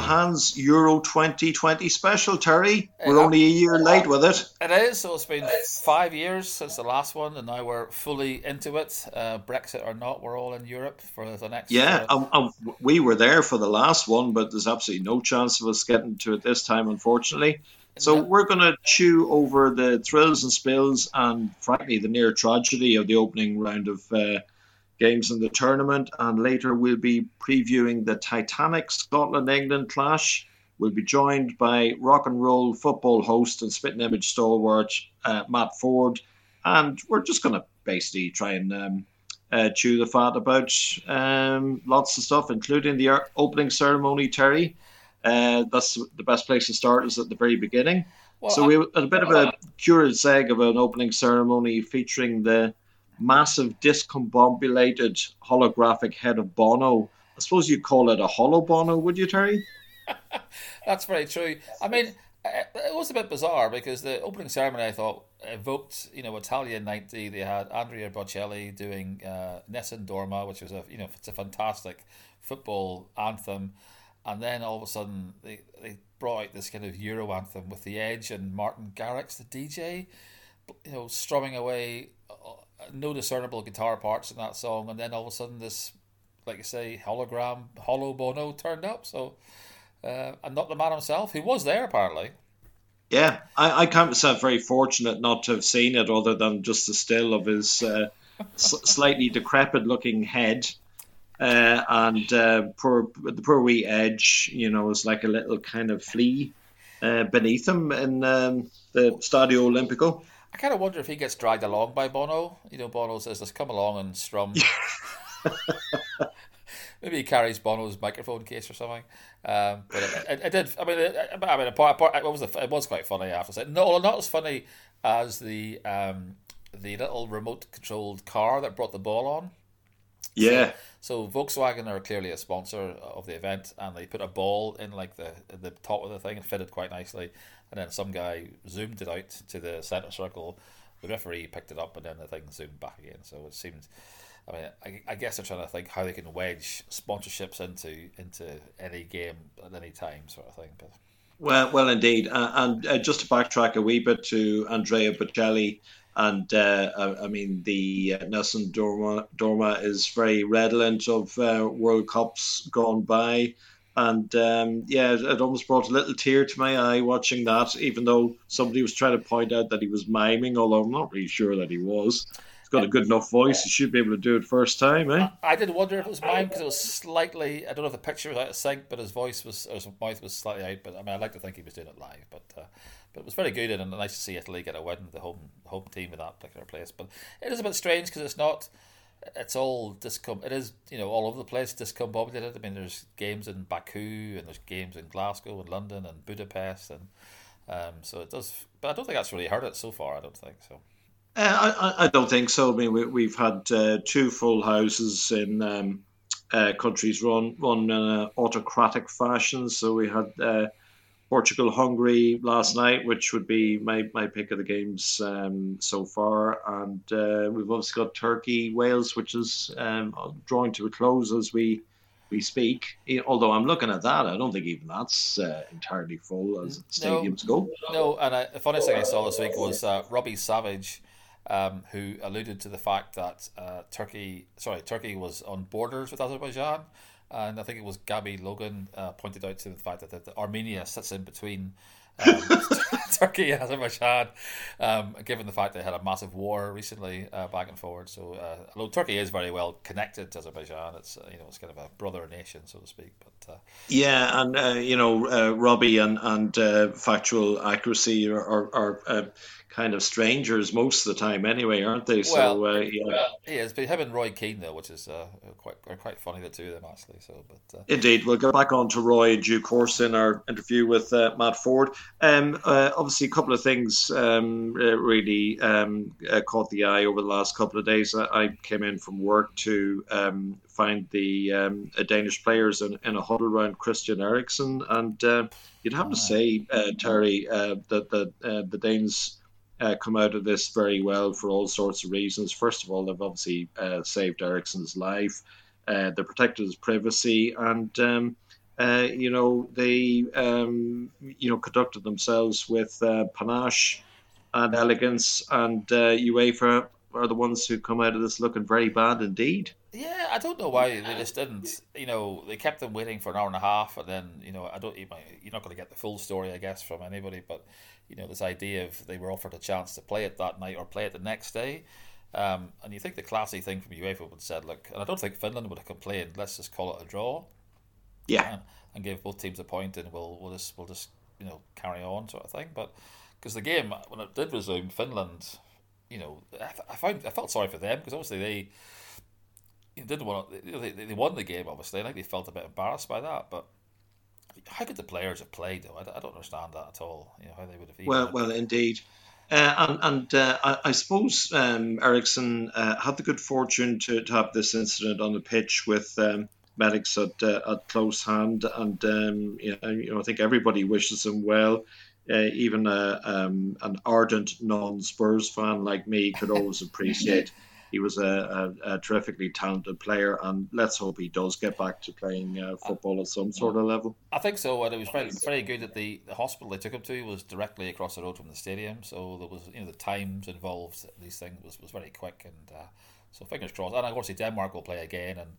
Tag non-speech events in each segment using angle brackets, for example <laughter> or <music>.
hands Euro 2020 special, Terry. We're only a year late with it. It is. So it's been five years since the last one, and now we're fully into it. Uh, Brexit or not, we're all in Europe for the next. Yeah, uh, um, um, we were there for the last one, but there's absolutely no chance of us getting to it this time, unfortunately. So yeah. we're going to chew over the thrills and spills, and frankly, the near tragedy of the opening round of. Uh, games in the tournament, and later we'll be previewing the Titanic Scotland England clash. We'll be joined by rock and roll football host and spitting image stalwart uh, Matt Forde. and we're just going to basically try and um, uh, chew the fat about um, lots of stuff, including the opening ceremony. Terry, uh, that's the best place to start is at the very beginning. Well, so we had a bit of a curious egg of an opening ceremony featuring the massive discombobulated holographic head of Bono. I suppose you'd call it a hollow Bono, would you, Terry? <laughs> That's very true. I mean, it was a bit bizarre because the opening ceremony I thought evoked, you know, Italia '90. They had Andrea Bocelli doing uh, Nessun Dorma, which was a, you know, it's a fantastic football anthem, and then all of a sudden they they brought out this kind of Euro anthem with the Edge and Martin Garrix, the DJ, you know, strumming away no discernible guitar parts in that song, and then all of a sudden this, like you say, hologram Hollow Bono turned up. So, uh, and not the man himself, he was there apparently. Yeah, I, I count myself very fortunate not to have seen it, other than just the still of his uh, s- slightly decrepit-looking head. Uh, and uh, poor the poor wee edge, you know, is like a little kind of flea uh, beneath him in um, the Stadio Olimpico. I kind of wonder if he gets dragged along by Bono. You know, Bono says, "Let's come along and strum." <laughs> Maybe he carries Bono's microphone case or something. Um, but it, it, it, did. I mean, it, I mean, apart, apart, it was the, it was quite funny. I have to say, no, not as funny as the um, the little remote controlled car that brought the ball on. Yeah. So, so, Volkswagen are clearly a sponsor of the event, and they put a ball in like the the top of the thing and fitted quite nicely and then some guy zoomed it out to the centre circle. The referee picked it up, and then the thing zoomed back again. So it seemed. I mean, I, I guess they're trying to think how they can wedge sponsorships into into any game at any time, sort of thing. But well, well, indeed, uh, and uh, just to backtrack a wee bit to Andrea Bocelli, and uh, I mean the uh, Nessun Dorma, Dorma is very redolent of uh, World Cups gone by. And um, yeah, it almost brought a little tear to my eye watching that, even though somebody was trying to point out that he was miming, although I'm not really sure that he was. He's got a good enough voice, he should be able to do it first time, eh? I, did wonder if it was mime because it was slightly, I don't know if the picture was out of sync, but his voice was, his mouth was slightly out. But I mean, I like to think he was doing it live, but. But it was very good and nice to see Italy get a win, the home home team in that particular place. But it is a bit strange because it's not it's all discom. It is you know all over the place discombobulated. I mean, there's games in Baku and there's games in Glasgow and London and Budapest, and um, so it does. But I don't think that's really hurt it so far. I don't think so. Uh, I, I don't think so. I mean, we, we've had uh, two full houses in um, uh, countries run run in an autocratic fashion. So we had uh, Portugal Hungary last night, which would be my, my pick of the games um, so far. And uh, we've also got Turkey Wales, which is um, drawing to a close as we we speak. Although I'm looking at that, I don't think even that's uh, entirely full as stadiums no, go. No, and I, the funniest thing I saw this week was uh, Robbie Savage. Um, who alluded to the fact that uh, Turkey, sorry, Turkey was on borders with Azerbaijan, and I think it was Gabby Logan uh, pointed out to the fact that, that Armenia sits in between um, <laughs> Turkey and Azerbaijan, um, given the fact they had a massive war recently uh, back and forward. So, uh, although Turkey is very well connected to Azerbaijan, it's uh, you know it's kind of a brother nation, so to speak. But uh, yeah, and uh, you know, Robbie and and factual accuracy are. are, are kind of strangers most of the time anyway, aren't they? So well, uh, yeah, he is. But him and Roy Keane though, which is uh, quite quite funny the two of them actually. So, but uh... indeed, we'll go back on to Roy in due course in our interview with uh, Matt Forde. Um, uh, obviously, a couple of things um, uh, really um, caught the eye over the last couple of days. I, came in from work to um, find the um, Danish players in, in, a huddle around Christian Eriksen, and you'd have to ah. say, Terry, that the the Danes uh, come out of this very well for all sorts of reasons. First of all, they've obviously uh, saved Eriksen's life. Uh, they protected his privacy, and um, uh, you know, they um, you know conducted themselves with uh, panache and elegance, and uh, UEFA are the ones who come out of this looking very bad indeed. Yeah, I don't know why they just didn't. You know, they kept them waiting for an hour and a half, and then you know, I don't. You're not going to get the full story, I guess, from anybody. But you know, this idea of they were offered a chance to play it that night or play it the next day. Um, and you think the classy thing from UEFA would have said, look, and I don't think Finland would have complained. Let's just call it a draw. Yeah. And, and give both teams a point, and we'll we'll just we'll just you know carry on sort of thing. But because the game when it did resume, Finland, you know, I, I found I felt sorry for them because obviously they didn't want to, they, they won the game obviously. I think they felt a bit embarrassed by that, but how could the players have played though? I, I don't understand that at all. You know how they would have. Well, well, indeed. Uh, and, and uh, I, I, suppose um, Eriksen uh, had the good fortune to, to, have this incident on the pitch with um, medics at, uh, at close hand, and um, you, know, you know, I think everybody wishes him well. Uh, even a, um, an ardent non-Spurs fan like me could <laughs> always appreciate he was a, a, a, terrifically talented player, and let's hope he does get back to playing uh, football at some sort of level. I think so, and it was very, very good that the, the hospital they took him to was directly across the road from the stadium, so there was you know the times involved these things was, was very quick, and uh, so fingers crossed. And of course, Denmark will play again, and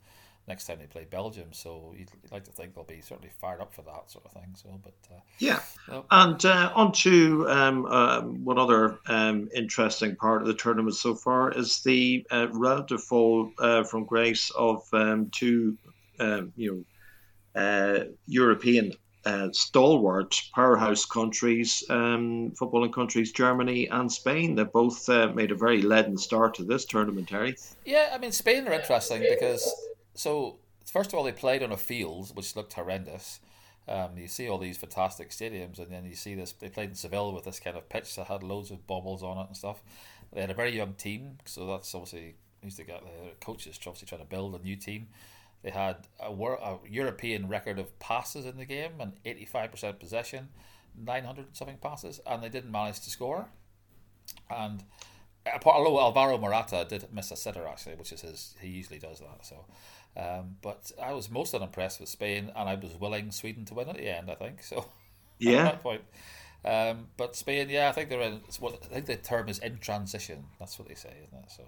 next time they play Belgium. So you'd, you'd, like to think they'll be certainly fired up for that sort of thing. So, but uh, yeah, and uh, on to um, um, one other um, interesting part of the tournament so far is the uh, relative fall uh, from grace of um, two, um, you know, uh, European. Uh, stalwart powerhouse countries, um, footballing countries, Germany and Spain. They both made a very leaden start to this tournament, Terry. Yeah, I mean Spain are interesting because so first of all, they played on a field which looked horrendous. Um, you see all these fantastic stadiums, and then you see this. They played in Seville with this kind of pitch that had loads of bobbles on it and stuff. They had a very young team, so that's obviously used to get the coaches obviously trying to build a new team. They had a, a European record of passes in the game and eighty five percent possession, nine hundred something passes, and they didn't manage to score. And although Alvaro Morata did miss a sitter actually, which is his, he usually does that. So um, but I was most unimpressed with Spain, and I was willing Sweden to win at the end. I think so. <laughs> Yeah. at that point. Um, but Spain, yeah, I think they're in. What I think the term is in transition. That's what they say, isn't it? So.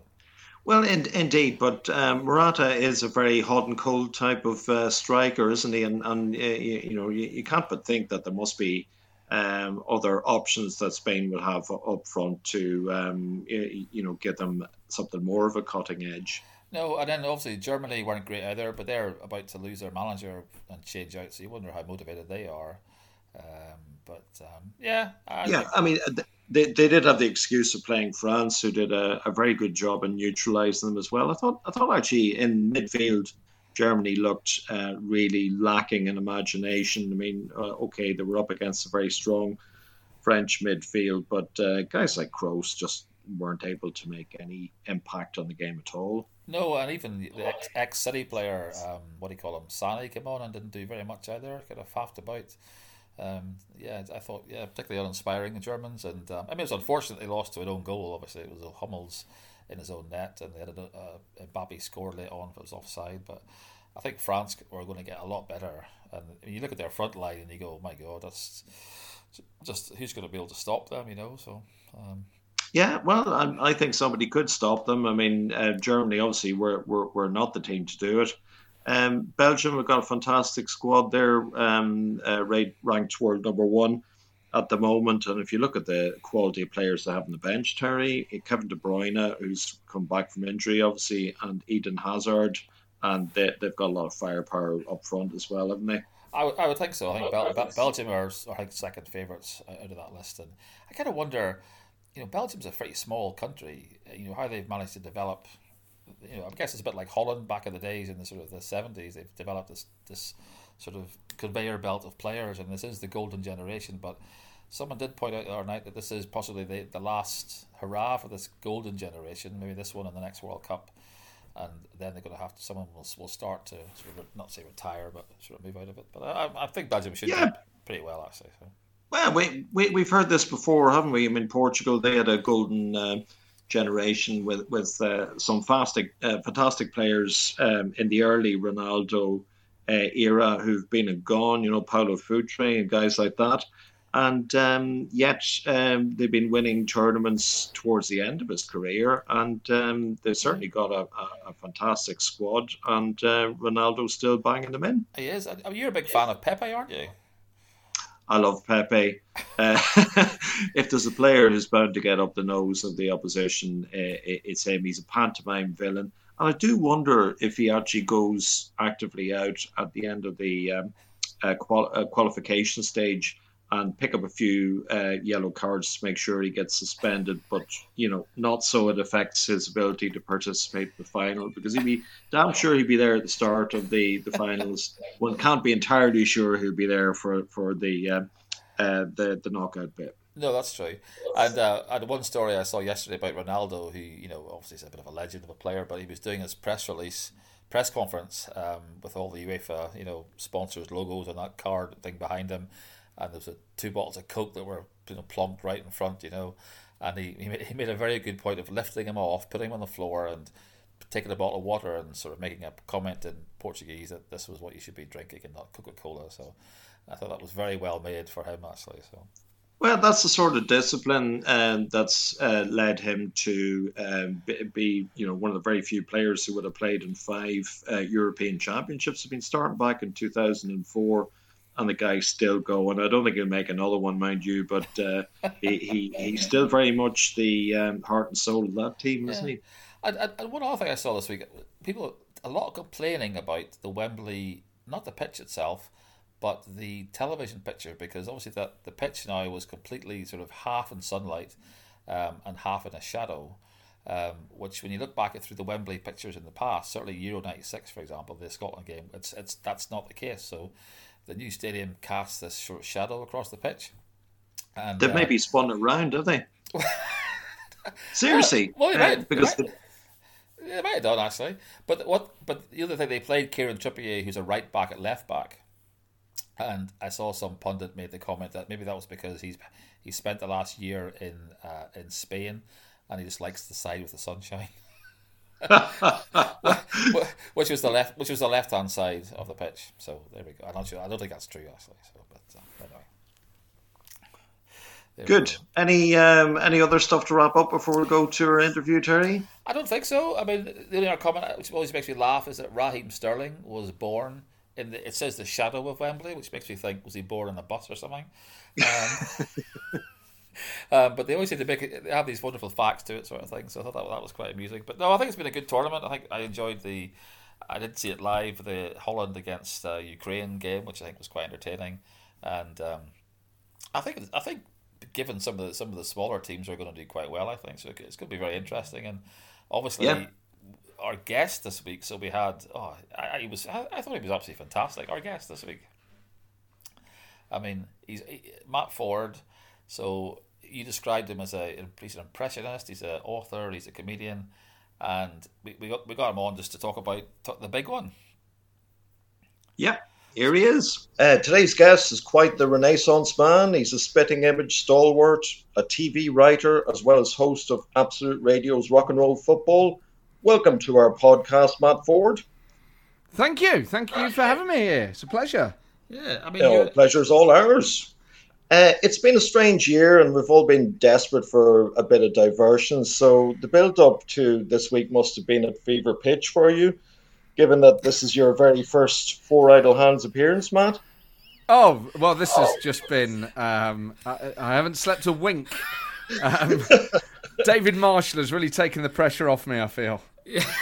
Well, in, indeed, but um, Morata is a very hot and cold type of uh, striker, isn't he? And, and uh, you, you, know, you, you, can't but think that there must be um, other options that Spain would have up front to, um, you, you know, get them something more of a cutting edge. No, and then obviously Germany weren't great either, but they're about to lose their manager and change out, so you wonder how motivated they are. Um, but um, yeah, I yeah. I mean, they, they did have the excuse of playing France, who did a, a very good job in neutralising them as well. I thought I thought actually in midfield. Germany looked uh, really lacking in imagination. I mean, uh, okay, they were up against a very strong French midfield, but uh, guys like Kroos just weren't able to make any impact on the game at all. No, and even the ex City player, um, what do you call him, Sané came on and didn't do very much either. Kind of faffed about. Um, yeah, I thought, yeah, particularly uninspiring the Germans. And um, I mean, it was unfortunate they lost to an own goal. Obviously, it was a Hummels in his own net, and they had a, a, a Mbappe score late on if it was offside. But I think France were going to get a lot better. And I mean, you look at their front line and you go, oh my God, that's just who's going to be able to stop them, you know? So. Um, yeah, well, I, I, think somebody could stop them. I mean, uh, Germany obviously were, were, were not the team to do it. Um, Belgium have got a fantastic squad. They're um, uh, ranked world number one at the moment. And if you look at the quality of players they have on the bench, Terry, Kevin De Bruyne, who's come back from injury, obviously, and Eden Hazard, and they, have got a lot of firepower up front as well, haven't they? I, w- I would think so. I think Bel- Belgium are, second favourites out of that list. And I kind of wonder you know, Belgium's a pretty small country. Uh, you know how they've managed to develop. You know, I guess it's a bit like Holland back in the days in the sort of the seventies. They've developed this this sort of conveyor belt of players, and this is the golden generation. But someone did point out the other night that this is possibly the, the last hurrah for this golden generation. Maybe this one in the next World Cup, and then they're going to have to. Someone will, will start to sort of not say retire, but sort of move out of it. But I, I think Belgium should yeah. do pretty well actually. So. Well, we, we, we've heard this before, haven't we? I mean, Portugal, they had a golden uh, generation with, with uh, some fantastic, uh, fantastic players um, in the early Ronaldo uh, era who've been and gone. You know, Paulo Futre and guys like that and um, yet um, they've been winning tournaments towards the end of his career, and um, they've certainly got a, a, a fantastic squad, and uh, Ronaldo's still banging them in. He is. You're a big fan of Pepe, aren't you? I love Pepe. Uh, <laughs> if there's a player who's bound to get up the nose of the opposition, uh, it's him. He's a pantomime villain. And I do wonder if he actually goes actively out at the end of the um, uh, qual- uh, qualification stage and pick up a few uh, yellow cards to make sure he gets suspended, but you know, not so it affects his ability to participate in the final because he'd be damn sure he'd be there at the start of the the <laughs> finals. One can't be entirely sure he'll be there for for the uh, uh, the the knockout bit. No, that's true. And uh, had one story I saw yesterday about Ronaldo, who you know obviously is a bit of a legend of a player, but he was doing his press release press conference um, with all the UEFA you know sponsors logos on that card thing behind him and there was a, two bottles of coke that were you know plonked right in front, you know, and he he made, he made a very good point of lifting him off, putting him on the floor, and taking a bottle of water and sort of making a comment in Portuguese that this was what you should be drinking and not Coca Cola. So I thought that was very well made for him actually. So. Well, that's the sort of discipline um, that's uh, led him to um, be, you know, one of the very few players who would have played in five uh, European Championships. Have been starting back in 2004 and the guy's still going. I don't think he'll make another one, mind you, but uh, he, he he's <laughs> still very much the um, heart and soul of that team, isn't he? And, and one other thing I saw this week, people a lot complaining about the Wembley, not the pitch itself, but the television picture, because obviously that the pitch now was completely sort of half in sunlight um, and half in a shadow. Um, which, when you look back at through the Wembley pictures in the past, certainly Euro '96, for example, the Scotland game, it's it's that's not the case. So the new stadium casts this short shadow across the pitch. And, They've uh, maybe spun it round, have they? <laughs> Seriously, well, well uh, might, because they might, the... they might have done actually. But what? But the other thing, they played Kieran Trippier, who's a right back at left back, and I saw some pundit made the comment that maybe that was because he's he spent the last year in uh, in Spain, and he just likes the side with the sunshine. <laughs> which was the left, which was the left hand side of the pitch. So there we go. I'm not sure. I don't think that's true actually. So, but uh, anyway. There Good. Any um, any other stuff to wrap up before we go to our interview, Terry? I don't think so. I mean, the only other comment which always makes me laugh is that Raheem Sterling was born in the. It says the shadow of Wembley, which makes me think was he born in a bus or something? Um, <laughs> <laughs> Um, but they always seem to make it, they have these wonderful facts to it, sort of thing. So I thought that, that was quite amusing. But no, I think it's been a good tournament. I think I enjoyed the. I did see it live, the Holland against uh, Ukraine game, which I think was quite entertaining, and um, I think I think given some of the some of the smaller teams are going to do quite well, I think so. It's going to be very interesting, and obviously. Yeah. Our guest this week, so we had. Oh, I, I was. I, I thought he was absolutely fantastic. Our guest this week. I mean, he's he, Matt Forde so you described him as a he's an impressionist. He's an author. He's a comedian, and we, we got we got him on just to talk about the big one. Yeah, here he is. Uh, today's guest is quite the Renaissance man. He's a spitting image stalwart, a TV writer, as well as host of Absolute Radio's Rock and Roll Football. Welcome to our podcast, Matt Forde. Thank you. Thank you for having me here. It's a pleasure. Yeah, I mean, oh, pleasure's all ours. Uh, it's been a strange year, and we've all been desperate for a bit of diversion. So the build-up to this week must have been at fever pitch for you, given that this is your very first Four Idle Hands appearance, Matt. Oh well, this has just been. Um, I, I, haven't slept a wink. Um, <laughs> David Marshall has really taken the pressure off me. I feel.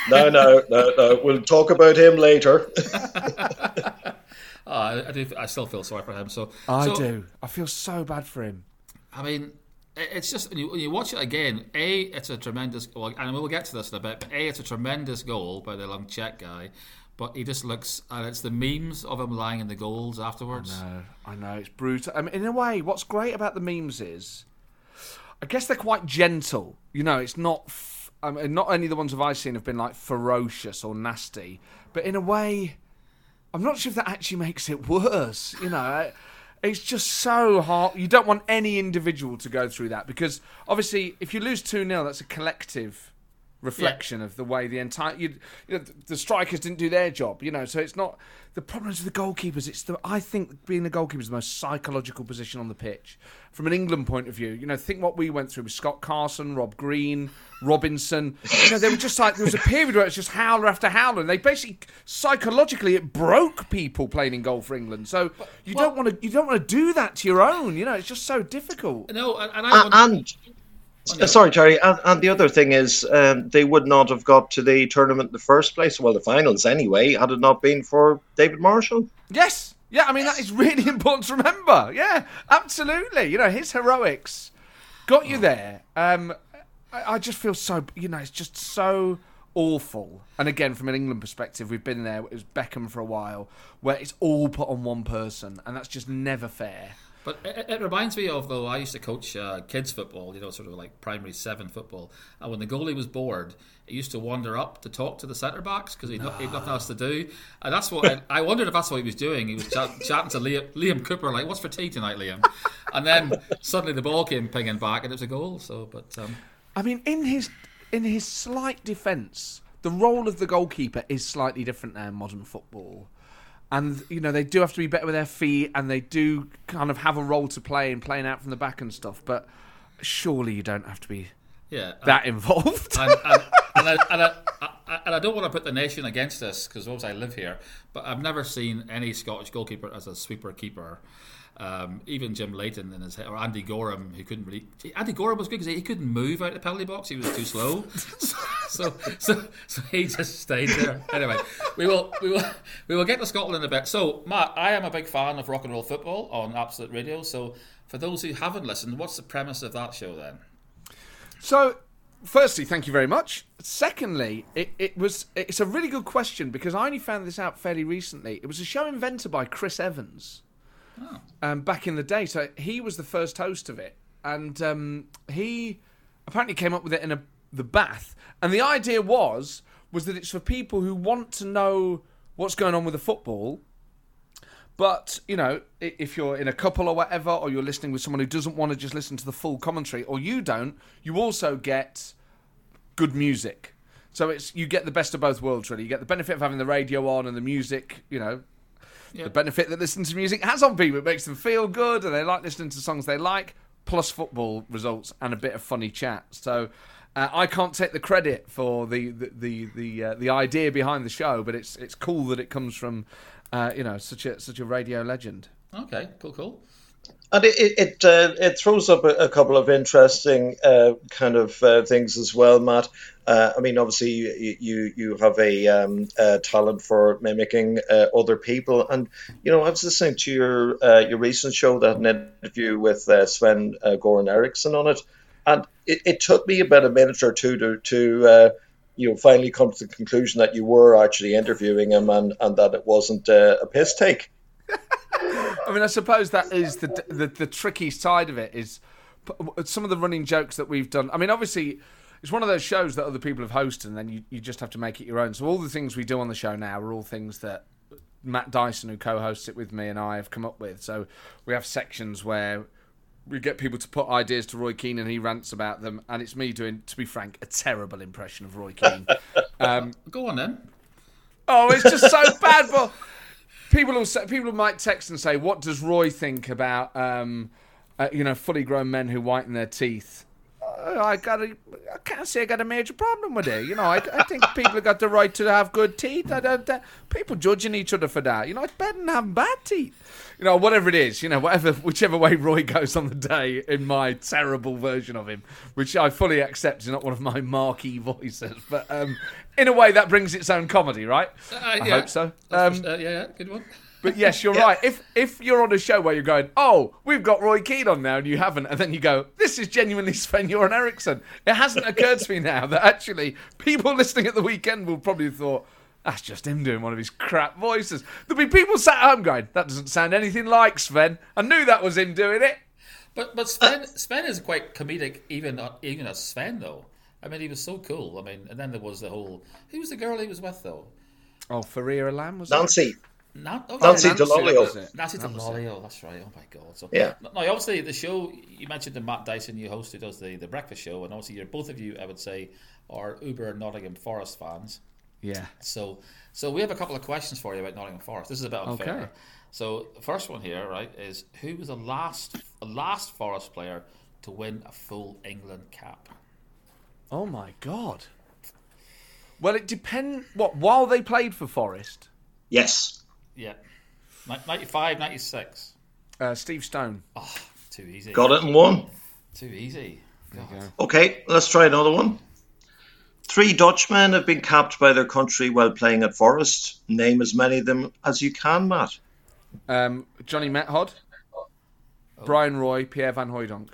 no, no, no, no. We'll talk about him later. <laughs> Uh, I do. I still feel sorry for him. So I so, do. I feel so bad for him. I mean, it's just when you, when you watch it again. A, it's a tremendous. Well, and we'll get to this in a bit. But a, it's a tremendous goal by the long Czech guy. But he just looks, and it's the memes of him lying in the goals afterwards. I know. I know. It's brutal. I mean, in a way, what's great about the memes is, I guess they're quite gentle. You know, it's not. F- I mean, not only the ones I've seen have been like ferocious or nasty, but in a way I'm not sure if that actually makes it worse. You know, it's just so hard. You don't want any individual to go through that because obviously, if you lose 2 0, that's a collective reflection yeah. of the way the entire you, you know, the strikers didn't do their job. You know, so it's not the problems with the goalkeepers. It's the I think being a goalkeeper is the most psychological position on the pitch. From an England point of view, you know, think what we went through with Scott Carson, Rob Green, Robinson. You know, they were just like there was a period where it's just howler after howler, and they basically psychologically it broke people playing in goal for England. So you well, don't want to you don't want to do that to your own. You know, it's just so difficult. No, and, and I uh, want, and Oh, Sorry, Terry. And, and, the other thing is, um, they would not have got to the tournament in the first place, well, the finals anyway, had it not been for David Marshall. Yes. Yeah, I mean, that is really <laughs> important to remember. Yeah, absolutely. You know, his heroics got you there. Um, I, I just feel so, you know, it's just so awful. And again, from an England perspective, we've been there. It was Beckham for a while, where it's all put on one person, and that's just never fair. But it, it, reminds me of though I used to coach uh, kids football, you know, sort of like primary seven football, and when the goalie was bored, he used to wander up to talk to the centre backs because he'd, he'd, nothing else to do, and that's what I, wondered if that's what he was doing. He was chat, chatting to Liam, Liam, Cooper like, "What's for tea tonight, Liam?" And then suddenly the ball came pinging back, and it was a goal. So, but um, I mean, in his in his slight defence, the role of the goalkeeper is slightly different now in modern football and you know they do have to be better with their feet, and they do kind of have a role to play in playing out from the back and stuff. But surely you don't have to be yeah that involved. and, <laughs> and, and, I, and, I, and I don't want to put the nation against this because obviously I live here, but I've never seen any Scottish goalkeeper as a sweeper keeper. Um, even Jim Leighton and his or Andy Goram, who couldn't really. Andy Goram was good because he couldn't move out of the penalty box; he was too slow. <laughs> so, so, so, so, he just stayed there. Anyway, we will, we will, we will get to Scotland in a bit. So, Matt, I am a big fan of rock and roll football on Absolute Radio. So, for those who haven't listened, what's the premise of that show then? So, firstly, thank you very much. Secondly, it, it was it's a really good question because I only found this out fairly recently. It was a show invented by Chris Evans oh. um, back in the day. So he was the first host of it, and um, he apparently came up with it in a, the bath. And the idea was was that it's for people who want to know what's going on with the football. But you know, if you're in a couple or whatever, or you're listening with someone who doesn't want to just listen to the full commentary, or you don't, you also get good music. So it's you get the best of both worlds, really. You get the benefit of having the radio on and the music, you know, Yep. The benefit that listening to music has on people. It makes them feel good and they like listening to songs they like, plus football results and a bit of funny chat. So uh, I can't take the credit for the the the the, uh, the, idea behind the show, but it's it's cool that it comes from uh, you know such a such a radio legend. Okay, cool, cool and it it uh, it throws up a, a, couple of interesting uh, kind of uh, things as well, Matt. Uh, I mean, obviously, you you, you have a, um, a talent for mimicking uh, other people, and you know, I was listening to your uh, your recent show that an interview with Sven Goran Eriksson on it, and it, it took me about a minute or two to to you know finally come to the conclusion that you were actually interviewing him and and that it wasn't a piss take. I mean, I suppose that is the, the the tricky side of it is some of the running jokes that we've done. I mean, obviously, it's one of those shows that other people have hosted, and then you, you just have to make it your own. So all the things we do on the show now are all things that Matt Dyson, who co-hosts it with me, and I have come up with. So we have sections where we get people to put ideas to Roy Keane, and he rants about them, and it's me doing, to be frank, a terrible impression of Roy Keane. <laughs> Um, Go on then. Oh, it's just so bad, but people will say, people might text and say, "What does Roy think about um, uh, you know fully grown men who whiten their teeth?" Uh, I got a, I can't say I got a major problem with it. You know, I, I think people have got the right to have good teeth. I don't, uh, people judging each other for that. You know, it's better than having bad teeth. You know, whatever it is. You know, whatever, <laughs> whichever way Roy goes on the day in my terrible version of him, which I fully accept is not one of my marquee voices, but um, in a way that brings its own comedy, right? Uh, I yeah. hope so. Um, uh, yeah, yeah, good one. But yes, you're yeah. right. If if you're on a show where you're going, oh, we've got Roy Keane on now, and you haven't, and then you go, this is genuinely <laughs> Sven Göran Eriksson. It hasn't occurred to me now that actually people listening at the weekend will probably have thought. That's just him doing one of his crap voices. There'll be people sat at home going, "That doesn't sound anything like Sven." I knew that was him doing it. But but Sven Sven is quite comedic, even uh, even as Sven though. I mean, he was so cool. I mean, and then there was the whole. Who was the girl he was with though? Oh, Faria Alam was Nancy. It? Not, oh, Nancy yeah, Dell'Olio. Nancy Dell'Olio, that's right. Oh my god. So, yeah. No, obviously the show you mentioned the Matt Dyson, you host who does the, the breakfast show, and obviously you're both of you. I would say are uber Nottingham Forest fans. Yeah. So, so we have a couple of questions for you about Nottingham Forest. This is a bit unfair. Okay. So the first one here, right, is who was the last the last Forest player to win a full England cap? Oh my god. Well, it depends. What while they played for Forest, Yes. Yeah, Ni- 95, 96. uh, Steve Stone. Oh, too easy. Got it in one. Too easy. God. Okay, let's try another one. Three Dutchmen have been capped by their country while playing at Forest. Name as many of them as you can, Matt. Um, Johnny Metgod, Bryan Roy, Pierre Van Hooydonk,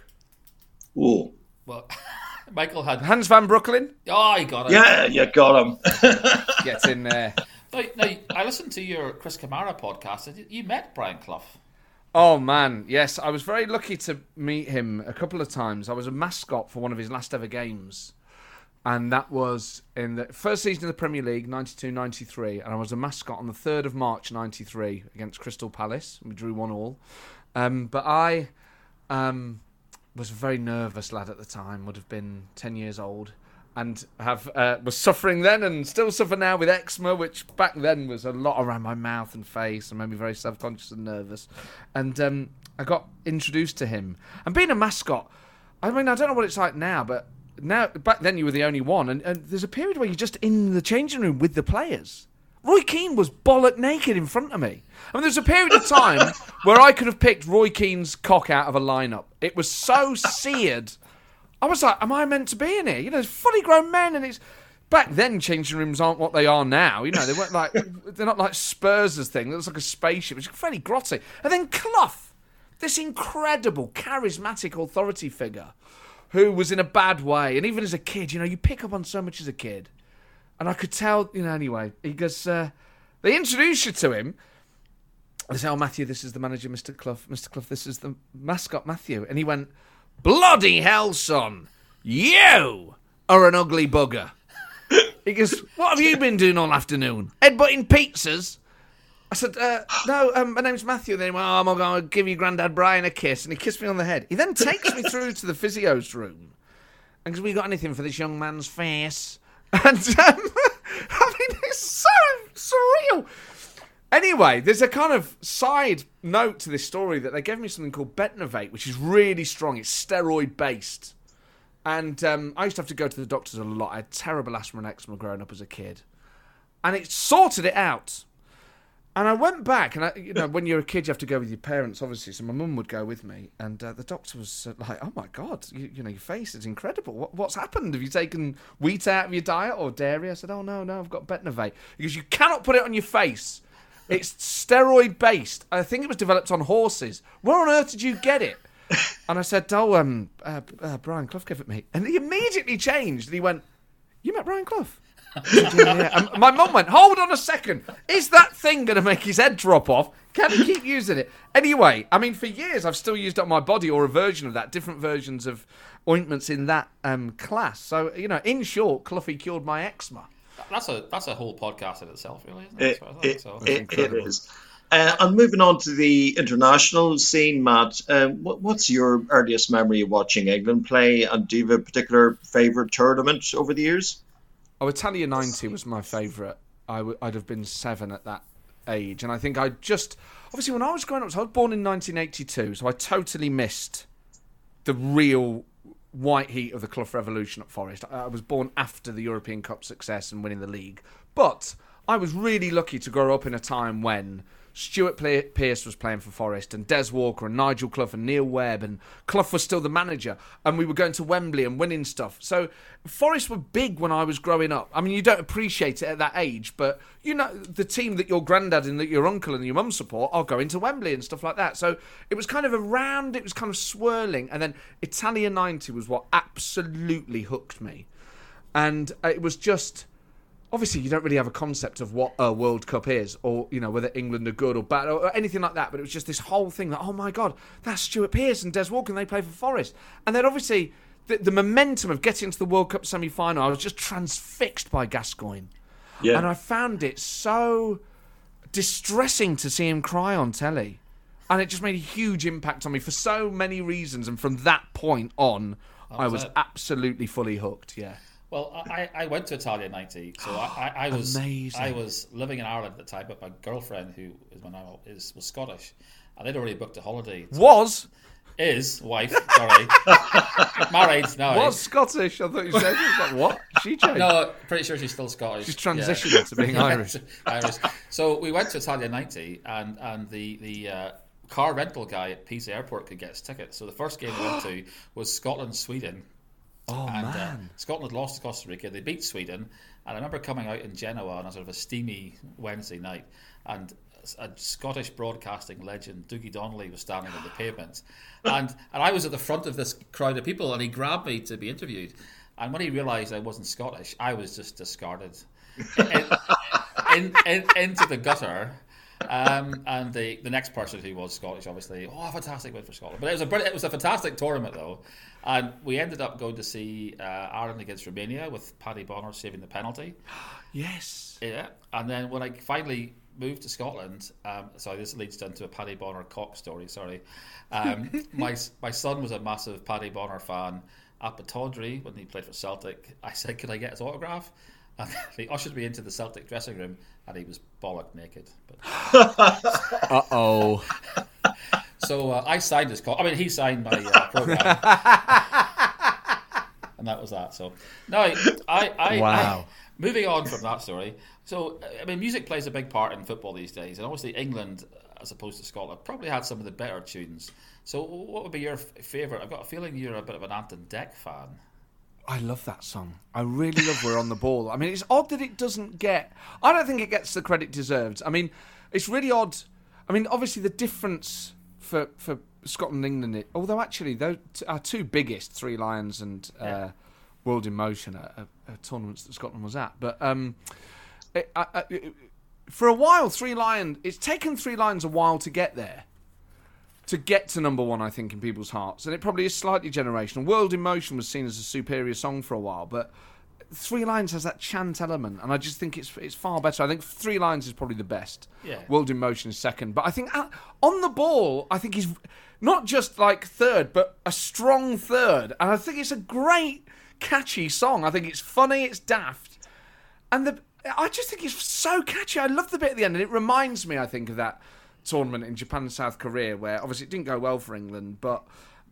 Oh, Well, <laughs> Michael had. Hans Van Breukelen. Oh, he got it. yeah, you got him. <laughs> Gets in there. Now, now, I listened to your Chris Kamara podcast. you- met Brian Clough. Oh man, yes, I was very lucky to meet him a couple of times. I was a mascot for one of his last ever games. And that was in the first season of the Premier League, 92-93, and I was a mascot on the 3rd of March 93 against Crystal Palace. We drew one all. Um, but I um, was a very nervous lad at the time, would have been 10 years old, and have uh, was suffering then and still suffer now with eczema, which back then was a lot around my mouth and face and made me very self-conscious and nervous. And um, I got introduced to him. And being a mascot, I mean, I don't know what it's like now, but now back then you were the only one, and, and there's a period where you're just in the changing room with the players. Roy Keane was bollock naked in front of me. I mean, there's a period of time <laughs> where I could have picked Roy Keane's cock out of a lineup. It was so seared. I was like, "Am I meant to be in here?" You know, there's fully grown men, and it's back then. Changing rooms aren't what they are now. You know, they weren't like <laughs> they're not like Spurs' thing. It looks like a spaceship. It's fairly grotty. And then Clough, this incredible, charismatic authority figure, who was in a bad way, and even as a kid, you know, you pick up on so much as a kid. And I could tell, you know, anyway, he goes, uh, they introduce you to him. They say, oh, Matthew, this is the manager, Mr. Clough. Mr. Clough, this is the mascot, Matthew. And he went, bloody hell, son. You are an ugly bugger. <laughs> He goes, what have you been doing all afternoon? Headbutting pizzas? I said, uh, no, um, my name's Matthew. And then he went, oh, I'm going to give you Grandad Brian a kiss. And he kissed me on the head. He then takes me through to the physio's room. And goes, we got anything for this young man's face? <laughs> And um, <laughs> I mean, it's so surreal. Anyway, there's a kind of side note to this story that they gave me something called Betnovate, which is really strong. It's steroid based. And um, I used to have to go to the doctors a lot. I had terrible asthma and eczema growing up as a kid. And it sorted it out. And I went back, and I, you know, when you're a kid, you have to go with your parents, obviously. So my mum would go with me, and uh, the doctor was uh, like, "Oh my god, you, you know, your face is incredible. What, what's happened? Have you taken wheat out of your diet or dairy?" I said, "Oh no, no, I've got Betnovate." Because you cannot put it on your face. It's steroid based. I think it was developed on horses. Where on earth did you get it? And I said, "Oh, um, uh, uh, Brian Clough gave it me," and he immediately changed. And he went, "You met Brian Clough?" <laughs> "Yeah, yeah." My mum went, "Hold on a second. Is that thing going to make his head drop off? Can he keep using it?" Anyway, I mean, for years I've still used on my body or a version of that, different versions of ointments in that um, class. So you know, in short, Cloughie cured my eczema. That's a that's a whole podcast in itself, really, isn't It, it? I it, think so. it, it incredible. is. Uh, and moving on to the international scene, Matt, uh, what, what's your earliest memory of watching England play? And do you have a particular favourite tournament over the years? Oh, Italia 90 was my favourite. I w- I'd have been seven at that age. And I think I just. Obviously, when I was growing up, so I was born in 1982, so I totally missed the real white heat of the Clough Revolution at Forest. I was born after the European Cup success and winning the league. But I was really lucky to grow up in a time when Stuart Pearce was playing for Forest and Des Walker and Nigel Clough and Neil Webb and Clough was still the manager and we were going to Wembley and winning stuff. So Forest were big when I was growing up. I mean, you don't appreciate it at that age, but you know the team that your granddad and that your uncle and your mum support are going to Wembley and stuff like that. So it was kind of around, it was kind of swirling, and then Italia '90 was what absolutely hooked me, and uh, it was just obviously you don't really have a concept of what a World Cup is, or you know whether England are good or bad or anything like that. But it was just this whole thing that oh my god, that's Stuart Pearce and Des Walker, and they play for Forest, and then obviously the, the momentum of getting to the World Cup semi final, I was just transfixed by Gascoigne, Yeah. and I found it so distressing to see him cry on telly. And it just made a huge impact on me for so many reasons. And from that point on, I was was it. absolutely fully hooked. Yeah. Well, I, I went to Italia in '90, so I, I, I was Amazing. I was living in Ireland at the time, but my girlfriend, who is my now is was Scottish, and they'd already booked a holiday. to- Was is wife, sorry, <laughs> married now. was Scottish. I thought you said. Like, what? She changed. No, pretty sure she's still Scottish. She's Yeah. transitioned to being <laughs> Irish. Irish. So we went to Italia 90, and and the the uh, car rental guy at Pisa Airport could get us tickets. So the first game we went to was Scotland Sweden. Oh And uh, man. Scotland lost to Costa Rica. They beat Sweden, and I remember coming out in Genoa on a sort of a steamy Wednesday night, and a Scottish broadcasting legend, Dougie Donnelly, was standing on the <gasps> pavement, and and I was at the front of this crowd of people, and he grabbed me to be interviewed, and when he realised I wasn't Scottish, I was just discarded <laughs> in, in, in, into the gutter. Um, and the, the next person who was Scottish, obviously, oh, fantastic win for Scotland. But it was a it was a fantastic tournament though, and we ended up going to see uh, Ireland against Romania with Packie Bonner saving the penalty. <gasps> Yes. Yeah, and then when I finally moved to Scotland, um, sorry, this leads into a Packie Bonner cock story. Sorry, um, <laughs> my my son was a massive Packie Bonner fan. Up at Tawdry when he played for Celtic, I said, "Could I get his autograph?" And <laughs> he ushered me into the Celtic dressing room, and he was bollock naked. But, <laughs> Uh oh. so uh, I signed his. call. I mean, he signed my uh, program, <laughs> and that was that. So no, I, I, Wow. I- moving on from that story. So I mean, music plays a big part in football these days, and obviously England, as opposed to Scotland, probably had some of the better tunes. So what would be your f- favourite? I've got a feeling you're a bit of an Ant and Dec fan. I love that song. I really love We're on the Ball. I mean, it's odd that it doesn't get. I don't think it gets the credit deserved. I mean, it's really odd. I mean, obviously, the difference for, for Scotland and England, it, although actually, those t- our two biggest, Three Lions and uh, Yeah. World in Motion, are, are, are tournaments that Scotland was at. But um, it, I, I, it- for a while, Three Lions, it's taken Three Lions a while to get there to get to number one, I think, in people's hearts. And it probably is slightly generational. World in Motion was seen as a superior song for a while, but Three Lions has that chant element, and I just think it's it's far better. I think Three Lions is probably the best. Yeah. World in Motion is second, but I think uh, on the ball, I think he's not just like third, but a strong third. And I think it's a great, catchy song. I think it's funny, it's daft, and the I just think it's so catchy. I love the bit at the end, and it reminds me, I think, of that tournament in Japan and South Korea, where obviously it didn't go well for England, but